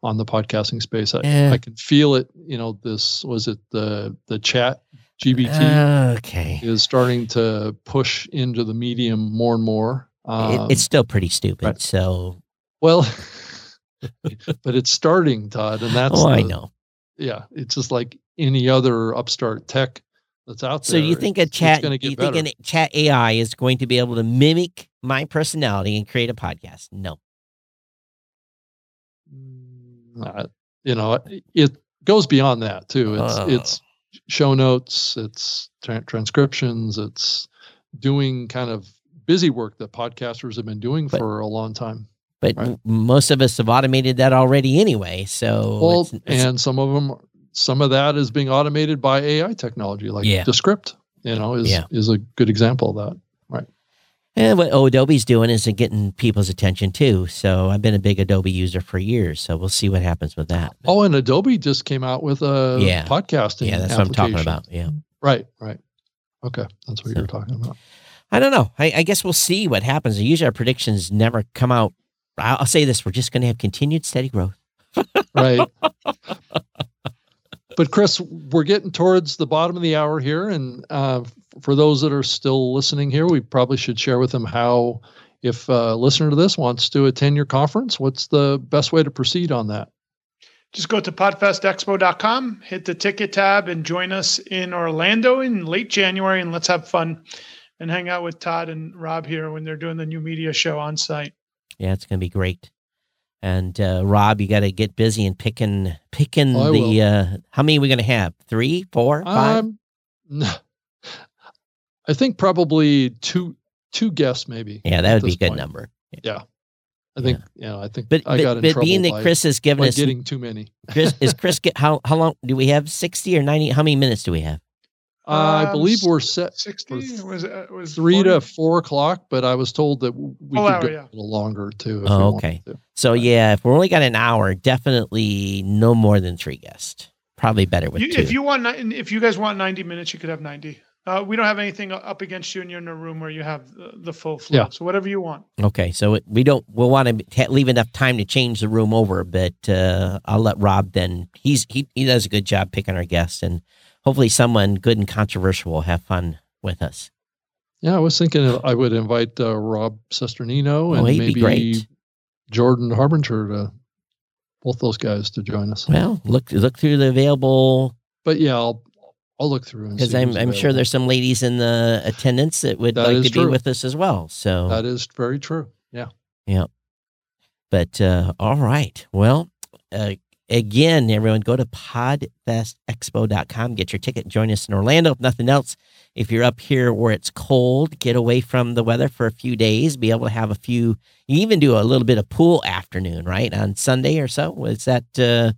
on the podcasting space. I, Yeah. I can feel it. You know, this was it the the chat GPT okay. is starting to push into the medium more and more. Um, it, it's still pretty stupid. right. So, well, but it's starting, Todd, and that's oh, I know. Yeah, it's just like any other upstart tech that's out So, there. you think a chat, you get think better. an chat AI is going to be able to mimic my personality and create a podcast? No. Uh, you know, it- it goes beyond that too. It's Oh. it's show notes, it's tra- transcriptions, it's doing kind of busy work that podcasters have been doing But- for a long time. But Right. most of us have automated that already anyway. So, Well, it's- it's- and some of them, some of that is being automated by AI technology, like Yeah. Descript. You know, is Yeah. is a good example of that. Right. And what Adobe's doing is getting people's attention too. So I've been a big Adobe user for years. So we'll see what happens with that. Oh, and Adobe just came out with a Yeah. podcasting. yeah, that's what I'm talking about. Yeah. Right, right. Okay, that's what So- you're talking about. I don't know. I, I guess we'll see what happens. Usually our predictions never come out. I'll, I'll say this: we're just going to have continued steady growth. Right. but Chris, we're getting towards the bottom of the hour here, and uh, for those that are still listening here, we probably should share with them how, if a listener to this wants to attend your conference, what's the best way to proceed on that? Just go to podfestexpo.com, hit the ticket tab, and join us in Orlando in late January. And let's have fun and hang out with Todd and Rob here when they're doing the new media show on site. Yeah, it's going to be great. And uh, Rob, you got to get busy and picking picking Oh, I the. Uh, how many are we going to have? Three, four, five? Um, no, I think probably two two guests maybe. yeah, that would be a good point. number. I think you know. I think But I got but, but being that by, Chris has given us getting too many. Chris is Chris get how how long do we have? Sixty or ninety? How many minutes do we have? Uh, I Um, believe we're set 60 was it was three to four o'clock, but I was told that we Full could hour, go yeah. a little longer too. If Oh, okay. to. So yeah, if we're only got an hour, definitely no more than three guests. Probably better with You, two. if you want, if you guys want 90 minutes, you could have 90. Uh, we don't have anything up against you, and you're in a room where you have the, the full flow. Yeah. So whatever you want. okay, so it, we don't. We'll want to leave enough time to change the room over, but uh, I'll let Rob. Then he's he he does a good job picking our guests, and hopefully someone good and controversial will have fun with us. Yeah, I was thinking I would invite uh, Rob Cesternino and Oh, he'd be maybe. Jordan Harbinger to both those guys to join us. Well, look look through the available. But yeah, I'll I'll look through because I'm I'm sure there's some ladies in the attendance that would that like to true. be with us as well. So that is very true. Yeah. Yeah. But uh, all right. Well, uh, again, everyone, go to podfestexpo.com, get your ticket, join us in Orlando. If nothing else, if you're up here where it's cold, get away from the weather for a few days, be able to have a few, you even do a little bit of pool afternoon, right? On Sunday or so. Was that uh,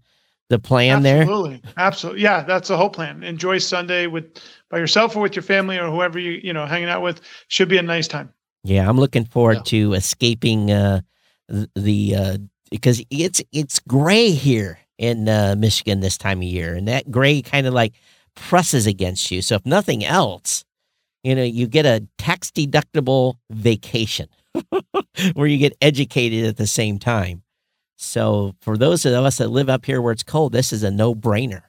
the plan Absolutely. there? Absolutely. Absolutely. Yeah, that's the whole plan. Enjoy Sunday with by yourself or with your family or whoever you, you know, hanging out with. Should be a nice time. Yeah, I'm looking forward yeah. to escaping uh, the uh, because it's it's gray here in uh, Michigan this time of year, and that gray kind of like presses against you. So if nothing else, you know, you get a tax deductible vacation where you get educated at the same time. So for those of us that live up here where it's cold, this is a no brainer.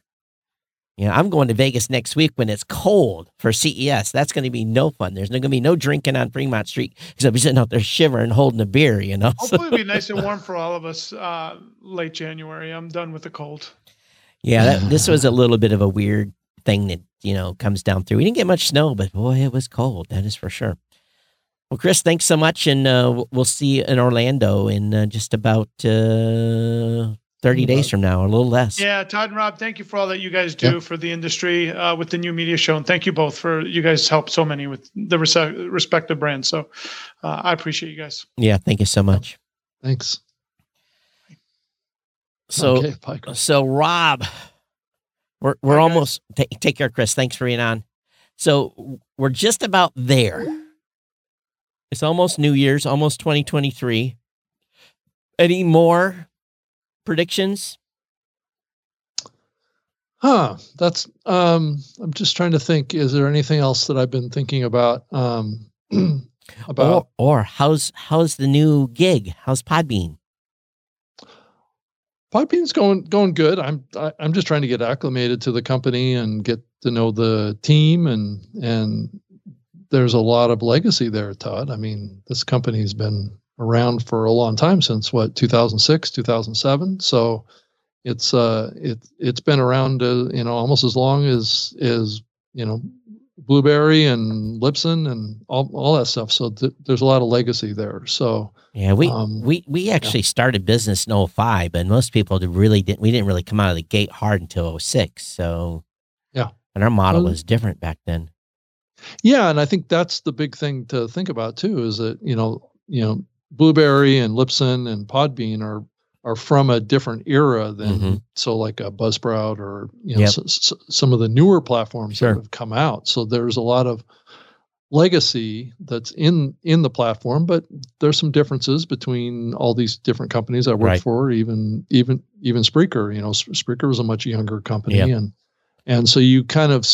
You know, I'm going to Vegas next week when it's cold for CES. That's going to be no fun. There's going to be no drinking on Fremont Street because I'll be sitting out there shivering, holding a beer. You know, hopefully it'll be nice and warm for all of us uh, late January. I'm done with the cold. Yeah, that, this was a little bit of a weird thing that you know comes down through. We didn't get much snow, but boy, it was cold. That is for sure. Well, Chris, thanks so much, and uh, we'll see you in Orlando in uh, just about uh, 30 days from now, or a little less. Yeah, Todd and Rob, thank you for all that you guys do yep. for the industry uh, with the new media show. And thank you both for you guys help so many with the res- respective brands. So uh, I appreciate you guys. Yeah, thank you so much. Thanks. So, okay, so Rob, we're we're Bye, almost t- take care, Chris. Thanks for being on. So we're just about there. It's almost New Year's, almost 2023. Any more predictions? Huh. That's um I'm just trying to think. Is there anything else that I've been thinking about? Um about or, or how's how's the new gig? How's Podbean? Podbean's going going good. I'm I, am i am just trying to get acclimated to the company and get to know the team and and there's a lot of legacy there, Todd. I mean, this company's been around for a long time since what 2006 2007 so it's uh it it's been around uh, you know almost as long as as you know blubrry and libsyn and all, all that stuff. So th- there's a lot of legacy there. So yeah we um, we we actually yeah. started business in 05 but most people really didn't we didn't really come out of the gate hard until 06 so yeah. and our model well, was different back then. Yeah and i think that's the big thing to think about too is that you know you know Blubrry and Libsyn and Podbean are are from a different era than mm-hmm. so like a Buzzsprout or you know yep. some of the newer platforms sure. that have come out. So there's a lot of legacy that's in in the platform, but there's some differences between all these different companies I work right. for. Even even even Spreaker, you know, Spreaker was a much younger company, yep. and and so you kind of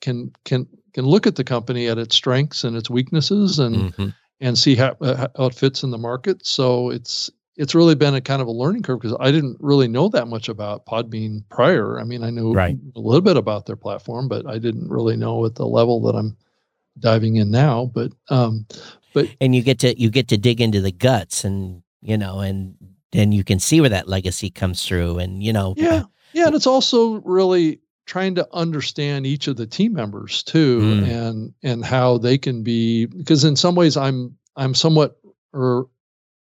can can can look at the company at its strengths and its weaknesses and mm-hmm and see how, uh, how it fits in the market. So it's it's really been a kind of a learning curve because I didn't really know that much about Podbean prior. I mean, I knew right. a little bit about their platform, but I didn't really know at the level that I'm diving in now. But um, but and you get to you get to dig into the guts, and you know, and then you can see where that legacy comes through, and you know, yeah, yeah, and it's also really trying to understand each of the team members too mm. and and how they can be because in some ways i'm i'm somewhat er,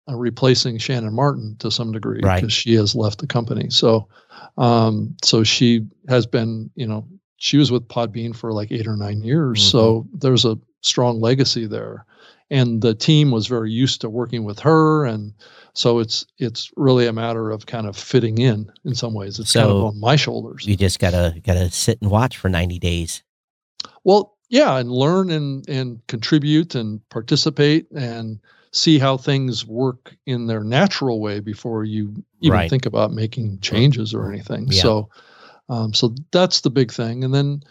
uh, replacing shannon martin to some degree right. because she has left the company so um so she has been you know she was with podbean for like eight or nine years mm-hmm. so there's a strong legacy there and the team was very used to working with her and so it's it's really a matter of kind of fitting in in some ways. It's so kind of on my shoulders. You just gotta gotta sit and watch for ninety days. Well, yeah, and learn and and contribute and participate and see how things work in their natural way before you even right. think about making changes or anything. Yeah. So, um, so that's the big thing. And then,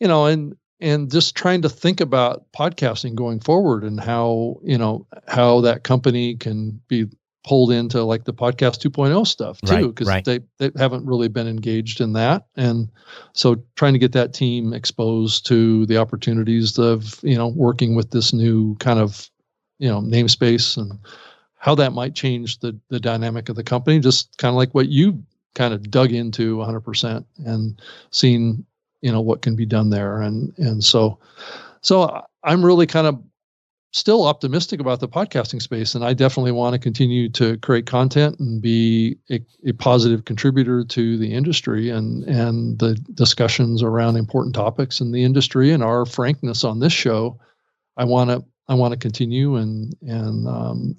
you know, and and just trying to think about podcasting going forward and how you know how that company can be pulled into like the podcast 2.0 stuff too because right, right. they, they haven't really been engaged in that and so trying to get that team exposed to the opportunities of you know working with this new kind of you know namespace and how that might change the the dynamic of the company just kind of like what you kind of dug into 100% and seen you know what can be done there and and so so i'm really kind of still optimistic about the podcasting space and i definitely want to continue to create content and be a, a, positive contributor to the industry and and the discussions around important topics in the industry and our frankness on this show. I want to i want to continue and and um,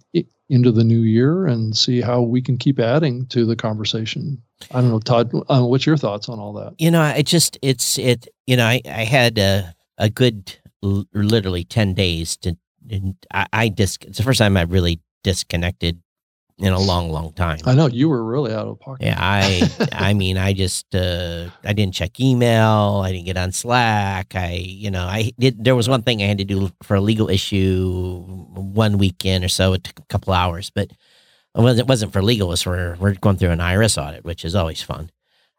into the new year and see how we can keep adding to the conversation. I don't know todd uh, what's your thoughts on all that? You know i just it's it you know i, I had a, a good literally 10 days to and I, I dis- it's the first time I really disconnected in a long, long time. I know you were really out of pocket. Yeah, I, I mean, I just, uh, I didn't check email. I didn't get on Slack. I, you know, I did. There was one thing I had to do for a legal issue one weekend or so. It took a couple hours, but it wasn't, it wasn't for legal. It was for we're going through an IRS audit, which is always fun.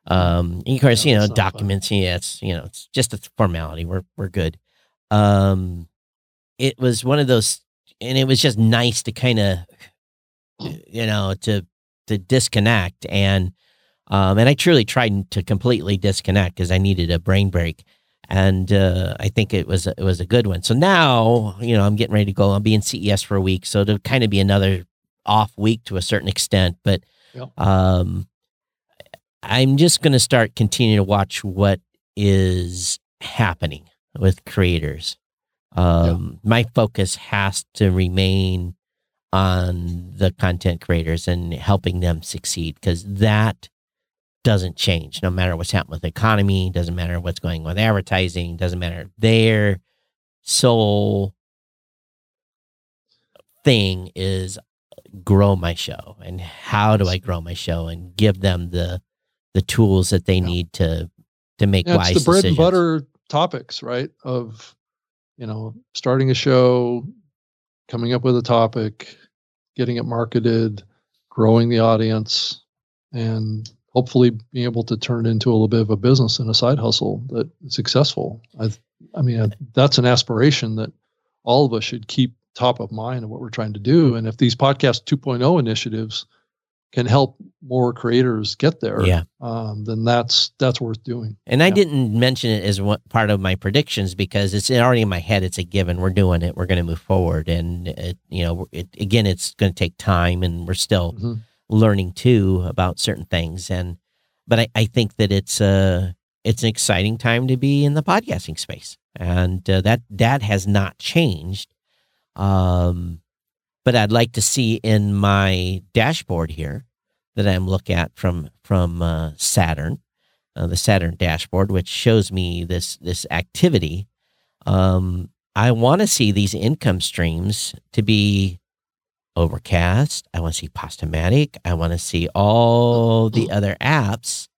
Um, and of course, you know, documents. Fun. Yeah, it's you know, it's just a formality. We're we're good. Um, it was one of those, and it was just nice to kind of, you know, to to disconnect and. Um, and I truly tried to completely disconnect because I needed a brain break, and uh, I think it was it was a good one. So now, you know, I'm getting ready to go. I'll be in CES for a week, so it'll kind of be another off week to a certain extent. But yep. um, I'm just going to start continuing to watch what is happening with creators. Um, yeah. My focus has to remain on the content creators and helping them succeed because that doesn't change no matter what's happening with the economy, doesn't matter what's going on with advertising, doesn't matter. Their sole thing is grow my show and how do I grow my show and give them the the tools that they yeah. need to to make yeah, wise it's the bread decisions. and butter topics, right? Of you know, starting a show, coming up with a topic, getting it marketed, growing the audience, and hopefully being able to turn it into a little bit of a business and a side hustle that's successful. I, I mean, that's an aspiration that all of us should keep top of mind of what we're trying to do. And if these podcast 2.0 initiatives can help more creators get there, yeah. um, then that's that's worth doing. And I didn't mention it as one, part of my predictions because it's already in my head. It's a given. We're doing it. We're going to move forward, and it, you know, it, again, it's going to take time, and we're still mm-hmm. learning too about certain things. And but I, I think that it's a it's an exciting time to be in the podcasting space, and uh, that that has not changed. Um, but I'd like to see in my dashboard here that I'm look at from from uh, Saturn, uh, the Saturn dashboard, which shows me this this activity. Um, I want to see these income streams to be Overcast. I want to see Postomatic. I want to see all the other apps,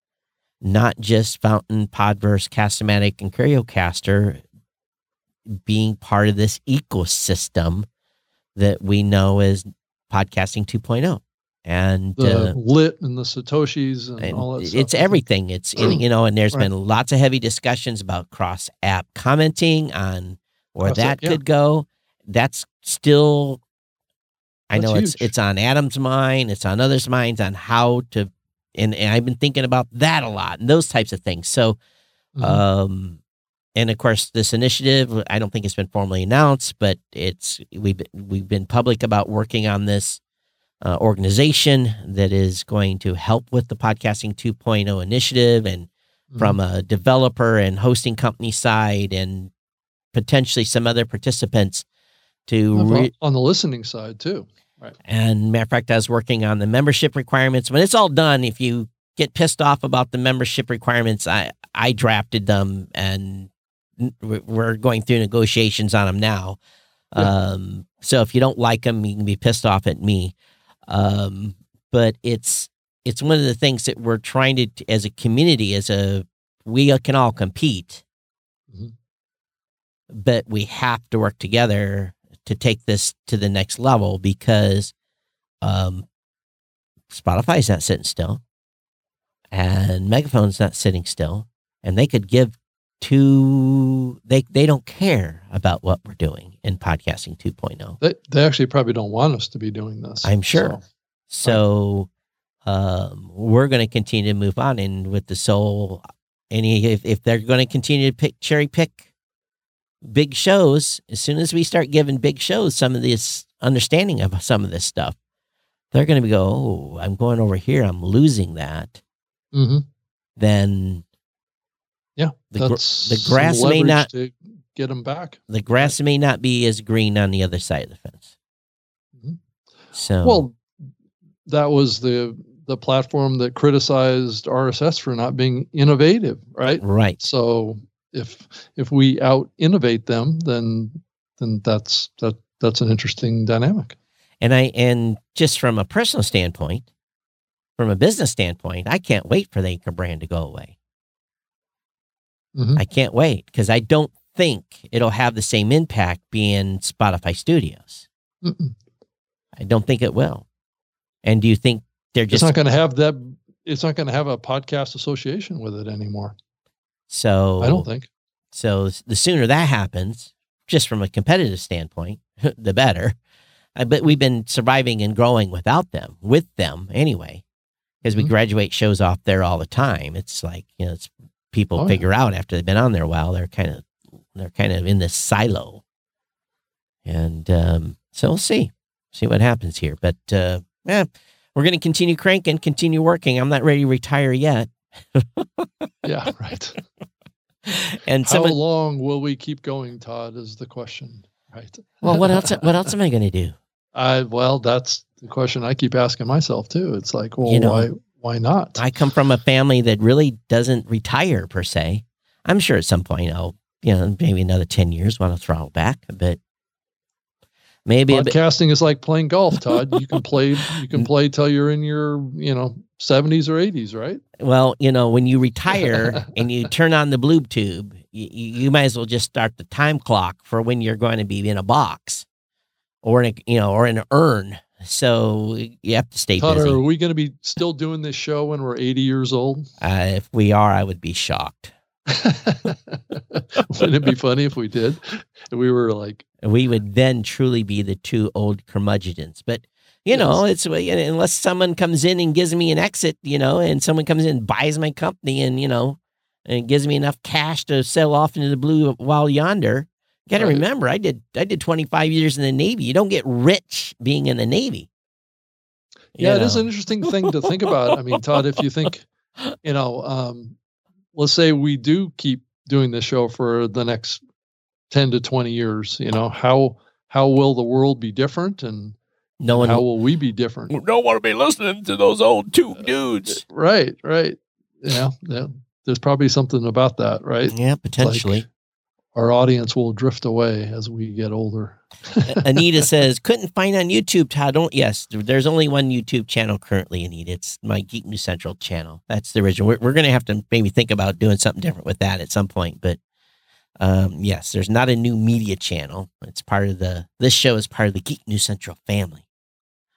not just Fountain, Podverse, Castamatic, and Curiocaster, being part of this ecosystem that we know as podcasting 2.0 and the uh, lit and the satoshis and, and all that stuff. it's everything it's in, you know and there's right. been lots of heavy discussions about cross app commenting on where cross that could go that's still i know huge. it's it's on adam's mind it's on others minds on how to and, and, i've been thinking about that a lot and those types of things so mm-hmm. um and of course, this initiative, I don't think it's been formally announced, but it's we've been, we've been public about working on this uh, organization that is going to help with the podcasting 2.0 initiative, and mm-hmm. from a developer and hosting company side, and potentially some other participants to re- on the listening side too. Right. And matter of fact, I was working on the membership requirements. When it's all done, if you get pissed off about the membership requirements, I I drafted them and we're going through negotiations on them now. Yeah. Um, so if you don't like them, you can be pissed off at me. Um, but it's it's one of the things that we're trying to, as a community, as a we can all compete, mm-hmm. but we have to work together to take this to the next level because um, Spotify's not sitting still, and Megaphone's not sitting still, and they could give to they they don't care about what we're doing in podcasting 2.0 they, they actually probably don't want us to be doing this i'm sure so, so um, we're going to continue to move on and with the soul And if, if they're going to continue to pick cherry pick big shows, as soon as we start giving big shows some of this understanding of some of this stuff, they're going to go, oh, I'm going over here. I'm losing that. Mm-hmm. Then Yeah, The gr- the grass may not- get them back. the grass may not be as green on the other side of the fence. Mhm. So, Well, that was the the platform that criticized RSS for not being innovative, right? right. So if if we out innovate them, then then that's that that's an interesting dynamic. And I and just from a personal standpoint, from a business standpoint, I can't wait for the Anchor brand to go away. Mhm. I can't wait because I don't think it'll have the same impact being Spotify Studios. Mm-mm. I don't think it will. And do you think they're just? It's not going to have that. It's not going to have a podcast association with it anymore. so? I don't think. So the sooner that happens, just from a competitive standpoint, the better. I bet we've been surviving and growing without them, with them anyway, because we Mhm. graduate shows off there all the time. It's like you know, it's people Oh, yeah. figure out after they've been on there a while, they're kind of they're kind of in this silo, and um, so we'll see, see what happens here. But uh, yeah, we're going to continue cranking, continue working. I'm not ready to retire yet, Yeah, right. and How someone, long will we keep going, Todd? Is the question, right? well, what else? What else am I going to do? I well, that's the question I keep asking myself too. It's like, well, You know, why why not? I come from a family that really doesn't retire per se. I'm sure at some point I'll, you know, maybe another 10 years want to throttle back, but maybe a bit, Podcasting is like playing golf, Todd. You can play you can play till you're in your, you know, 70s or 80s, right? well, you know, when you retire and you turn on the blue tube, you, you might as well just start the time clock for when you're going to be in a box or in a, you know, or in an urn. So you have to stay Todd, busy. are we going to be still doing this show when we're 80 years old? Uh, if we are, I would be shocked. Wouldn't it be funny if we did? We were like, we would then truly be the two old curmudgeons. But you know, it's unless someone comes in and gives me an exit, you know, and someone comes in and buys my company and you know, and gives me enough cash to sell off into the blue while yonder. Got to Right. remember, I did I did 25 years in the Navy. You don't get rich being in the Navy. You yeah, it is an interesting thing to think about. I mean, Todd, if you think, you know, um, let's say we do keep doing this show for the next 10 to 20 years, you know, how how will the world be different and no one. how will we be different? don't want to be listening to those old two dudes. Right, right. Yeah, yeah. There's probably something about that, right? Yeah, potentially. Our audience will drift away as we get older. Anita says, couldn't find on YouTube, Todd. Don't, yes, there's only one YouTube channel currently, Anita. It's my Geek News Central channel. That's the original. We're, we're going to have to maybe think about doing something different with that at some point. But um, yes, there's not a new media channel. It's part of the, this show is part of the Geek News Central family.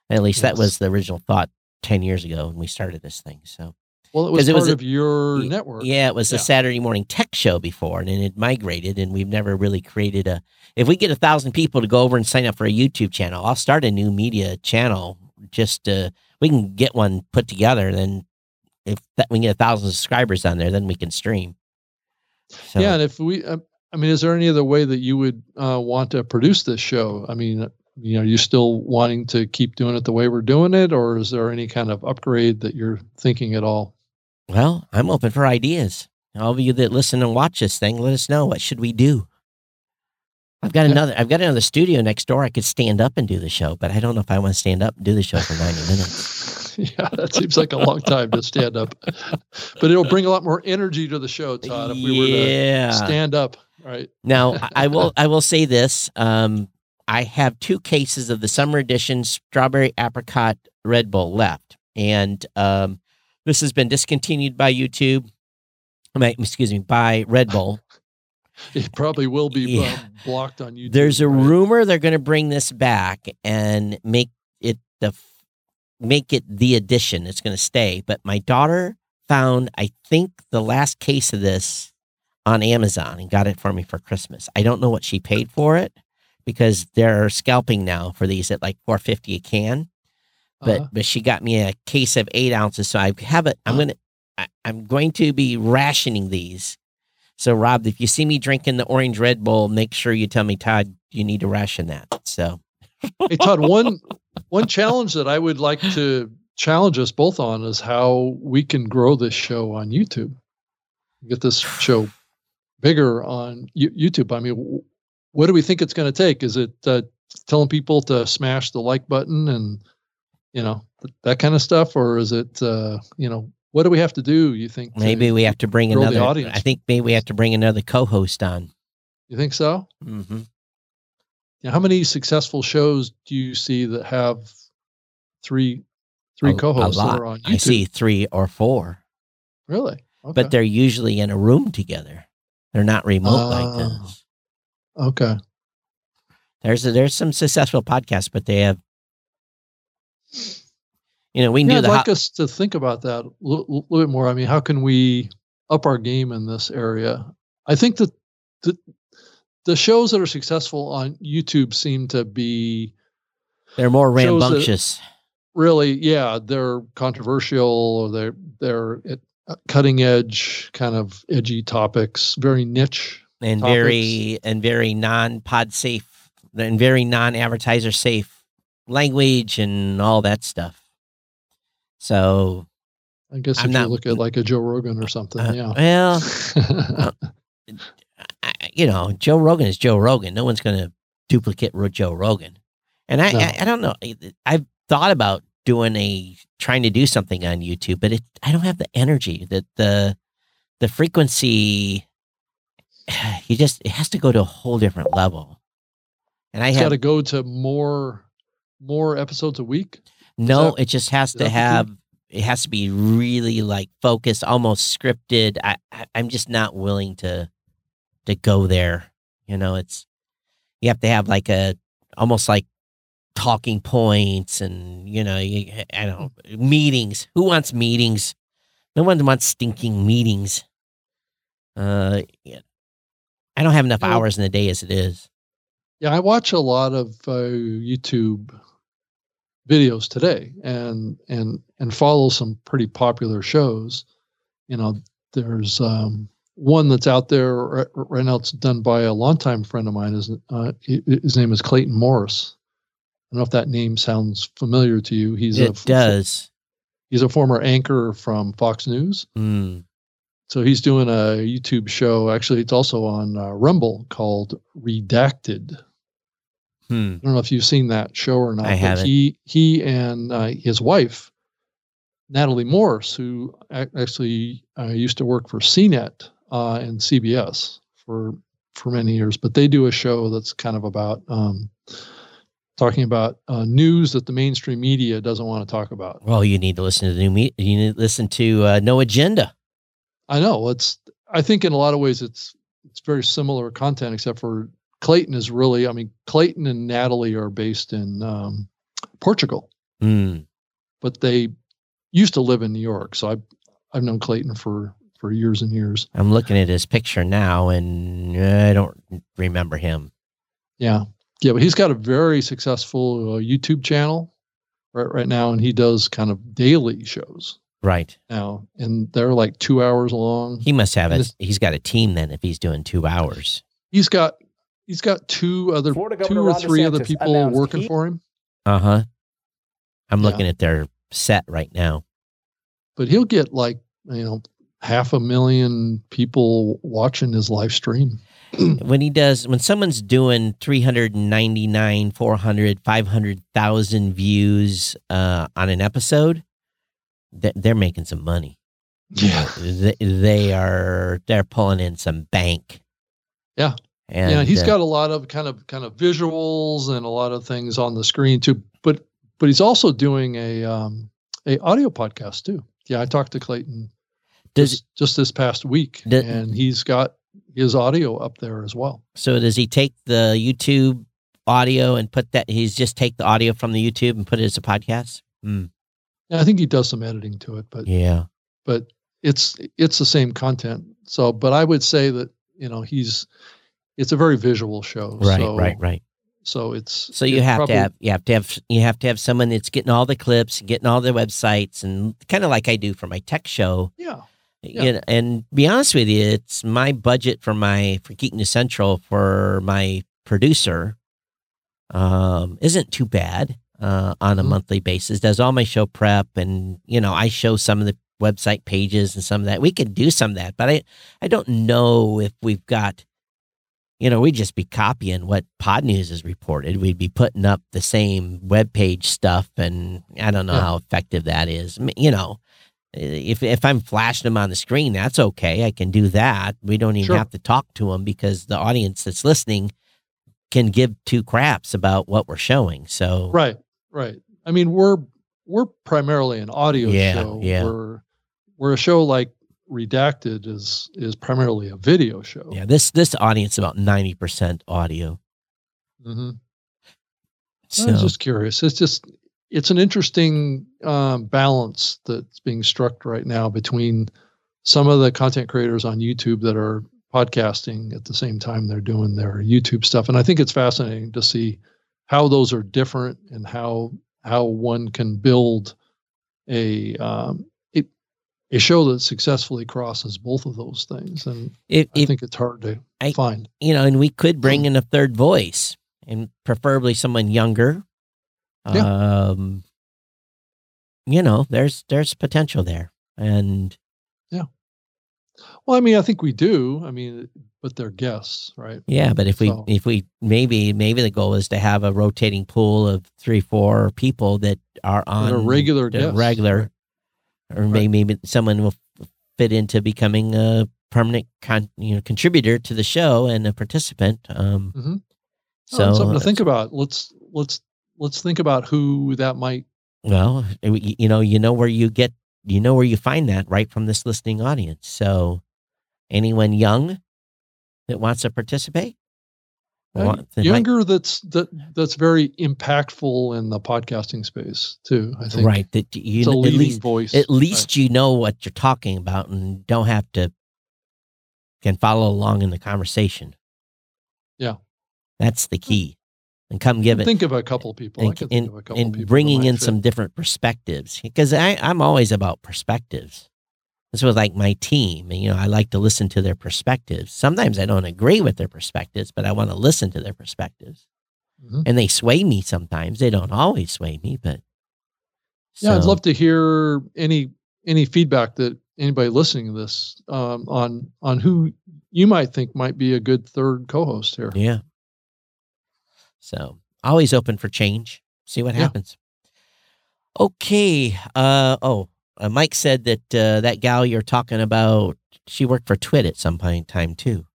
At least that was the original thought 10 years ago when we started this thing. So, Well, it was it part was a- of your y- network. yeah, it was a Saturday morning tech show before, and then it migrated, and we've never really created a. If we get a thousand people to go over and sign up for a YouTube channel, I'll start a new media channel. Just uh, we can get one put together, and then if that we get a thousand subscribers on there, then we can stream. So, Yeah, and if we, uh, I mean, is there any other way that you would uh, want to produce this show? I mean, uh, you know, you still wanting to keep doing it the way we're doing it, or is there any kind of upgrade that you're thinking at all? Well, I'm open for ideas. All of you that listen and watch this thing, let us know what should we do. I've got another. I've got another studio next door. I could stand up and do the show, but I don't know if I want to stand up and do the show for ninety minutes. yeah, that seems like a long time to stand up, but it'll bring a lot more energy to the show, Todd. If we were yeah. to stand up, right? Now I- I will. I will say this. Um, I have two cases of the summer edition strawberry apricot Red Bull left, and um, this has been discontinued by YouTube. Excuse me, by Red Bull. It probably will be Yeah. uh, blocked on YouTube. There's a right? rumor they're going to bring this back and make it the make it the edition. It's going to stay. But my daughter found, I think, the last case of this on Amazon and got it for me for Christmas. I don't know what she paid for it because they're scalping now for these at like four fifty a can. But Uh-huh. but she got me a case of eight ounces, so I have it. I'm Huh. gonna I, I'm going to be rationing these. So, Rob, if you see me drinking the orange Red Bull, make sure you tell me, Todd, you need to ration that. So, hey, Todd, one one challenge that I would like to challenge us both on is how we can grow this show on YouTube, get this show bigger on YouTube. I mean, what do we think it's going to take? Is it uh, telling people to smash the like button and you know that kind of stuff, or is it uh, you know what do we have to do? You think maybe we have to bring another audience? I think maybe we have to bring another co-host on. You think so? Mm-hmm. Yeah. How many successful shows do you see that have three three a, co-hosts a that are on YouTube? I see three or four. Really? Okay. But they're usually in a room together. They're not remote uh, like ah, this. Okay. There's a, there's some successful podcasts, but they have, you know, we can yeah, I'd like us to think about that a little, little, bit more. I mean, how can we up our game in this area? I think that the the shows that are successful on YouTube seem to be they're more rambunctious. Really, yeah, they're controversial or they're they're at uh, cutting edge, kind of edgy topics, very niche and topics. very and very non pod safe and very non advertiser safe language and all that stuff. So I guess I'm if not, you look at like a Joe Rogan or something, uh, yeah. Well, uh, you know, Joe Rogan is Joe Rogan. No one's going to duplicate Joe Rogan. And I, no. I, I, don't know. I've thought about doing a trying to do something on YouTube, but it I don't have the energy that the the frequency you just it has to go to a whole different level. And I got to go to more more episodes a week. No, that, it just has to have it has to be really like focused, almost scripted. I, I I'm just not willing to to go there. You know, it's you have to have like a almost like talking points and you know you, I don't know meetings. Who wants meetings? No one wants stinking meetings. Uh, yeah. I don't have enough hours in the day as it is. Yeah, I watch a lot of uh, YouTube videos today, and and and follow some pretty popular shows. You know, there's um, one that's out there right, right, now. It's done by a longtime friend of mine. His, uh, his name is Clayton Morris I don't know if that name sounds familiar to you. He's it a, does. He's a former anchor from Fox News. Mm. So he's doing a YouTube show. Actually, it's also on uh, Rumble called Redacted. Hmm. I don't know if you've seen that show or not. I haven't. He he and uh, his wife, Natalie Morse, who actually uh, used to work for CNET uh, and CBS for for many years, but they do a show that's kind of about um, talking about uh, news that the mainstream media doesn't want to talk about. Well, you need to listen to the new media. You need to listen to uh, No Agenda. I know. It's. I think in a lot of ways it's it's very similar content, except for Clayton is really. I mean, Clayton and Natalie are based in um, Portugal, mm. but they used to live in New York. So I've I've known Clayton for for years and years. I'm looking at his picture now, and I don't remember him. Yeah, yeah, but he's got a very successful uh, YouTube channel right right now, and he does kind of daily shows right now, and they're like two hours long. He must have a—he's got a team then if he's doing two hours. He's got he's got two other two or three DeSantis other people working he, for him. Uh huh. I'm yeah. looking at their set right now. But he'll get like you know half a million people watching his live stream. when he does when someone's doing 399 400 500,000 views uh, on an episode they're making some money yeah they, they are they're pulling in some bank yeah and yeah he's uh, got a lot of kind of kind of visuals and a lot of things on the screen too but but he's also doing a um a audio podcast too yeah i talked to clayton does, just, just this past week does, and he's got his audio up there as well. So does he take the YouTube audio and put that? He's just take the audio from the YouTube and put it as a podcast. Mm. Yeah, I think he does some editing to it, but yeah, but it's it's the same content. So, but I would say that you know he's it's a very visual show. Right, so, right, right. So it's so you it's have probably- to have you have to have you have to have someone that's getting all the clips, getting all the websites, and kind of like I do for my tech show. yeah You know, and be honest with you, it's my budget for my for Geek News Central for my producer um, isn't too bad uh, on a Mhm. monthly basis. Does all my show prep, and you know, I show some of the website pages and some of that. We could do some of that, but I I don't know if we've got. You know, we'd just be copying what Podnews has reported. We'd be putting up the same web page stuff, and I don't know Yeah. how effective that is. You know, if if I'm flashing them on the screen, that's okay. I can do that. We don't even Sure. have to talk to them because the audience that's listening can give two craps about what we're showing. So right right i mean we're we're primarily an audio Yeah, show yeah. we're we're a show like redacted is is primarily a video show yeah, this this audience about ninety percent audio. hmm So I was just curious. It's just it's an interesting um, balance that's being struck right now between some of the content creators on YouTube that are podcasting at the same time they're doing their YouTube stuff, and I think it's fascinating to see how those are different and how how one can build a um, a, show that successfully crosses both of those things. And if, I if think it's hard to I- find. you know, and we could bring in a third voice, and preferably someone younger. Um, you know, there's there's potential there, and yeah. Well, I mean, I think we do. I mean, but they're guests, right? Yeah, but if we if we maybe maybe the goal is to have a rotating pool of three four people that are on That are regular the guests. regular, or Right. maybe someone will fit into becoming a permanent con, you know contributor to the show and a participant. Um, Mhm. so So something to think about. Let's let's let's think about who that might. Well, you know, you know where you get, you know where you find that right from this listening audience. So, anyone young that wants to participate, want- that might- younger that's that that's very impactful in the podcasting space too. I think right? That you it's a know, at least voice. at Right. least you know what you're talking about and don't have to can follow along in the conversation. Yeah. that's the hmm. key. And come give it think of a couple people. And, think and, of a couple and people. bringing in some different perspectives because I I'm always about perspectives. This was like my team, and you know I like to listen to their perspectives. Sometimes I don't agree with their perspectives, but I want to listen to their perspectives, Mhm. and they sway me sometimes. They don't always sway me, but Yeah, I'd love to hear any any feedback that anybody listening to this um, on on who you might think might be a good third co-host here. Yeah. So always open for change. See what Yeah. happens. Okay. Uh oh. Uh, Mike said that uh, that gal you're talking about, she worked for Twit at some point in time too.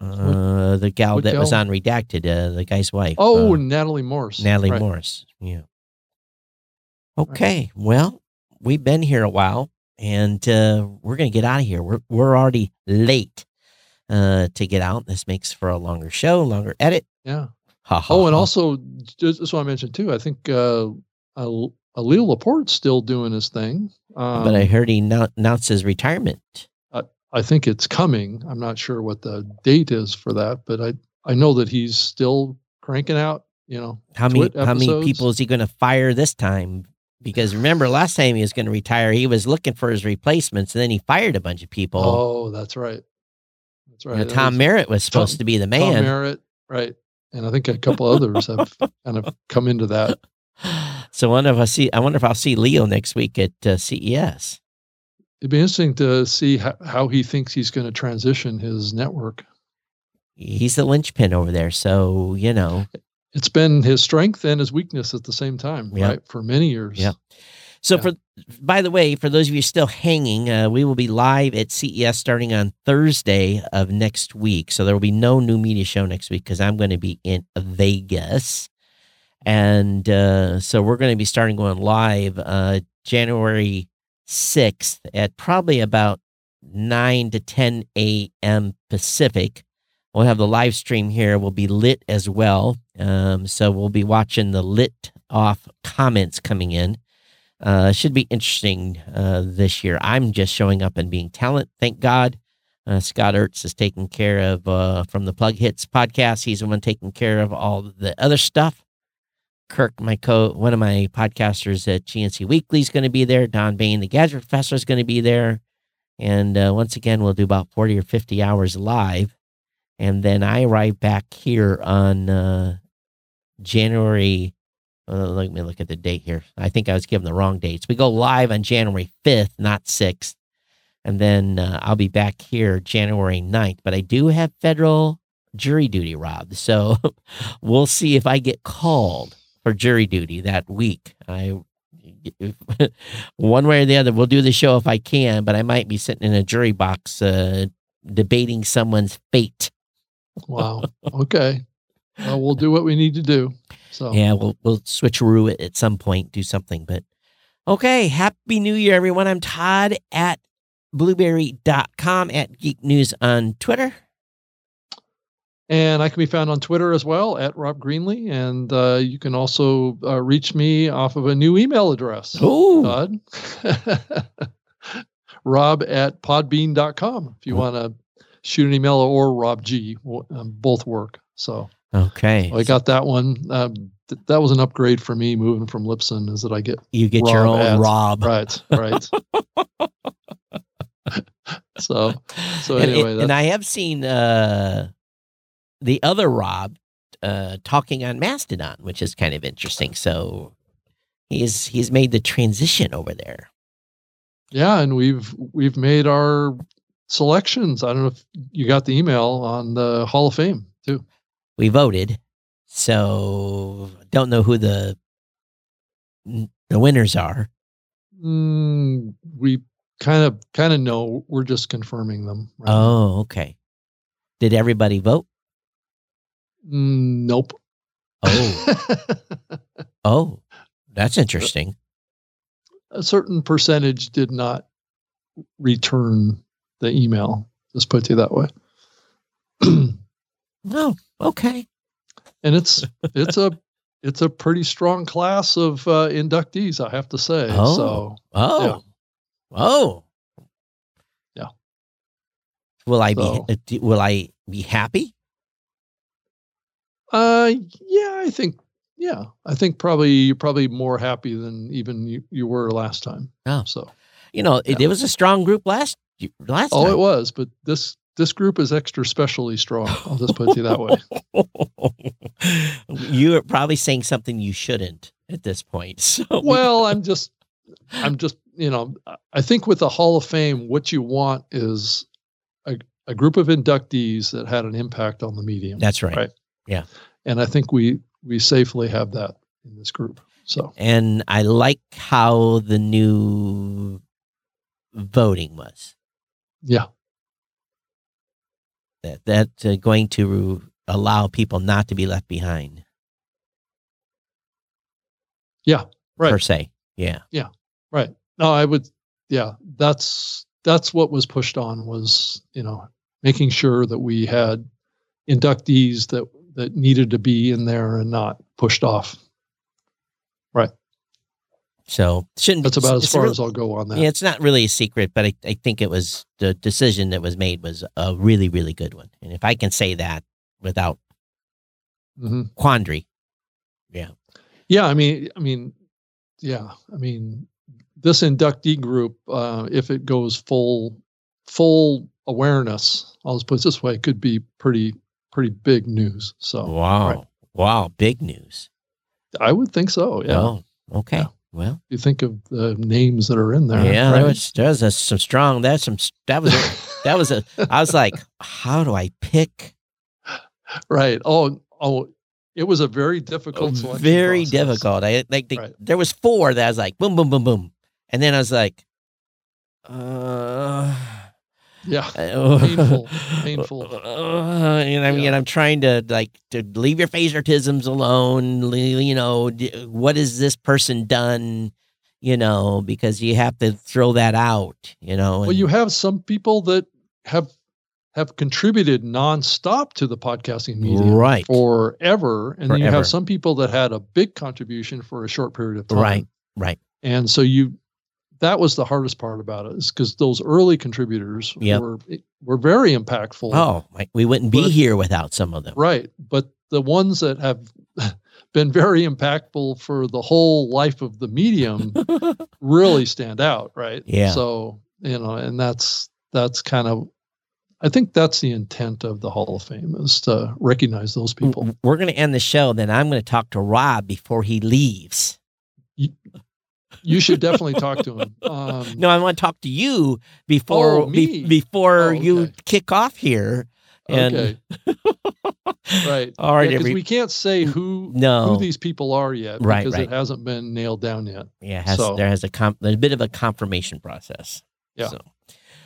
Uh, the gal what that was on Redacted, uh, the guy's wife. Oh, uh, Natalie Morse. Natalie Right. Morris. Yeah. Okay. Well, we've been here a while, and uh, we're gonna get out of here. We're we're already late uh, to get out. This makes for a longer show, longer edit. Yeah. Ha, ha, Oh, and ha. also, just, just want to mention too. I think uh, Leo Laporte's still doing his thing. Um, but I heard he announced his retirement. I think it's coming. I'm not sure what the date is for that, but I I know that he's still cranking out. You know, How many Twit how many people is he going to fire this time? Because remember, last time he was going to retire, he was looking for his replacements, and then he fired a bunch of people. Oh, that's right. That's You right. know, That Tom was Merritt was supposed Tom- to be the Tom. Merritt, right? And I think a couple others have kind of come into that. So I wonder if I see. I wonder if I'll see Leo next week at uh, CES. It'd be interesting to see how, how he thinks he's going to transition his network. He's the linchpin over there, so you know. It's been his strength and his weakness at the same time, Yeah. right? For many years. Yeah. So Yeah. for by the way, for those of you still hanging, uh, we will be live at CES starting on Thursday of next week. So there will be no new media show next week because I'm going to be in Vegas, and uh, so we're going to be starting going live uh, January sixth at probably about nine to ten a.m. Pacific. We'll have the live stream here. Will be lit as well. Um, so we'll be watching the lit off comments coming in. Uh, should be interesting uh, this year. I'm just showing up and being talent. Thank God. Uh, Scott Ertz is taking care of uh, from the PLuGHiTz podcast. He's the one taking care of all the other stuff. Kirk, my co, one of my podcasters at GNC Weekly, is going to be there. Don Baine, the Gadget Professor, is going to be there. And uh, once again, we'll do about 40 or 50 hours live. And then I arrive back here on uh, January. Uh, let me look at the date here. I think I was given the wrong dates. We go live on January 5th, not 6th. And then uh, I'll be back here January 9th. But I do have federal jury duty, Rob. So we'll see if I get called for jury duty that week. I one way or the other, we'll do the show if I can, but I might be sitting in a jury box uh, debating someone's fate. Wow. Okay. well, we'll do what we need to do. So yeah, we'll we'll switcheroo it at some point, do something. But okay, happy New Year, everyone. I'm Todd at blubrry.com at Geek News on Twitter. And I can be found on Twitter as well at Rob Greenlee. And uh, you can also uh, reach me off of a new email address. Oh, Todd. Rob at podbean.com if you want to shoot an email or Rob G. Um, both work. So, okay. I got that one. Um, th- that was an upgrade for me moving from Libsyn is that I get you get your own at- Rob. right, right. so, so and, anyway, and, that, I have seen uh, the other Rob uh, talking on Mastodon, which is kind of interesting. So he's he's made the transition over there. yeah, and we've we've made our selections. I don't know if you got the email on the Hall of Fame too. We voted, so don't know who the the winners are. Mm, we kind of kind of know. We're just confirming them. right. Oh, okay. Did everybody vote? Mm, nope. Oh, oh, that's interesting. a certain percentage did not return the email. Just put it that way. no. okay. and it's it's a it's a pretty strong class of uh, inductees, I have to say. Oh. So Oh, Yeah. oh, Yeah. Will I So- be? uh, Will I be happy? Uh, yeah, I think, yeah, I think probably you're probably more happy than even you, you were last time. Yeah. so You know, it, Yeah. it was a strong group last last oh, time. it was, but this this group is extra specially strong. I'll just put it that way. you are probably saying something you shouldn't at this point. So Well, I'm just, I'm just, you know, I think with the Hall of Fame, what you want is a, a group of inductees that had an impact on the medium. that's right. Right. And I think we we safely have that in this group. So And I like how the new voting was. yeah, That that's uh, going to allow people not to be left behind. Yeah, right. Per se. Yeah. Yeah. right. No, I would. Yeah, that's that's what was pushed on was you know making sure that we had inductees that that needed to be in there and not pushed off. Right. So shouldn't That's about as far real- as I'll go on that. Yeah, it's not really a secret, but I, I think it was the decision that was made was a really, really good one. And if I can say that without hmm quandary, yeah, Yeah, I mean, I mean, yeah, I mean, this inductee group, uh, if it goes full, full awareness, I'll just put it this way, could be pretty, pretty big news. So wow, right. wow, big news. I would think so. Yeah, Oh, okay. Yeah. Well, you think of the names that are in there. yeah, right? that was that was a, some strong. That's some. That was a, that was a. I was like, how do I pick? right. Oh, oh, it was a very difficult, Oh, Very process. difficult. I like the, Right. there was four that I was like boom, boom, boom, boom, and then I was like, uh. Yeah, painful, painful. and I mean, Yeah. I'm trying to like to leave your favoritisms alone. You know, what has this person done? You know, because you have to throw that out. You know, Well, you have some people that have have contributed nonstop to the podcasting medium Right. forever, and then you have some people that had a big contribution for a short period of time. Right, right. And so you, that was the hardest part about it is because those early contributors Yep. were eh, were very impactful. Oh, we wouldn't be But- here without some of them. Right. But the ones that have been very impactful for the whole life of the medium really stand out, right? Yeah. So, you know, and that's that's kind of I think that's the intent of the Hall of Fame is to recognize those people. We're going to end the show. Then I'm going to talk to Rob before he leaves. You should definitely talk to him. Um, No, I want to talk to you before Oh, be- before Oh, you kick off here. And okay. Right. All right, Because every- we can't say who No. who these people are yet Right, because right. it hasn't been nailed down yet. yeah, has, so- there has a com- there's a bit of a confirmation process. Yeah. So,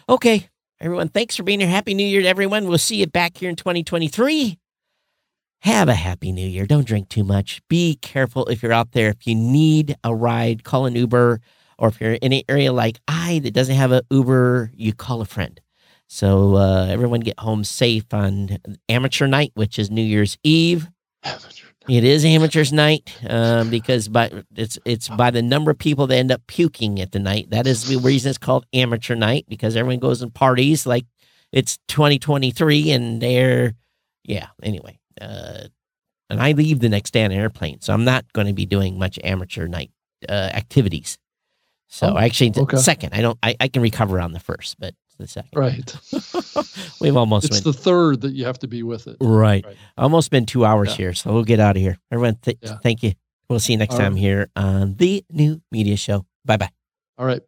okay, everyone, thanks for being here. Happy New Year to everyone. We'll see you back here in 2023. Have a happy new year. Don't drink too much. Be careful if you're out there. If you need a ride, call an Uber. Or if you're in an area like I that doesn't have an Uber, you call a friend. So uh, everyone get home safe on amateur night, which is New Year's Eve. It is amateurs night um, because by it's it's by the number of people that end up puking at the night. That is the reason it's called amateur night because everyone goes and parties like it's 2023 and they're yeah. Anyway, uh, and I leave the next day on an airplane, so I'm not going to be doing much amateur night uh, activities. So Oh, actually, the okay. second I don't I, I can recover on the first, but the second Right. we've almost it's went the third that you have to be with it. Right. Right. Almost been two hours Yeah. here, so we'll get out of here. Everyone, th- Yeah. thank you. We'll see you next All time right. here on the New Media Show. Bye bye. All right.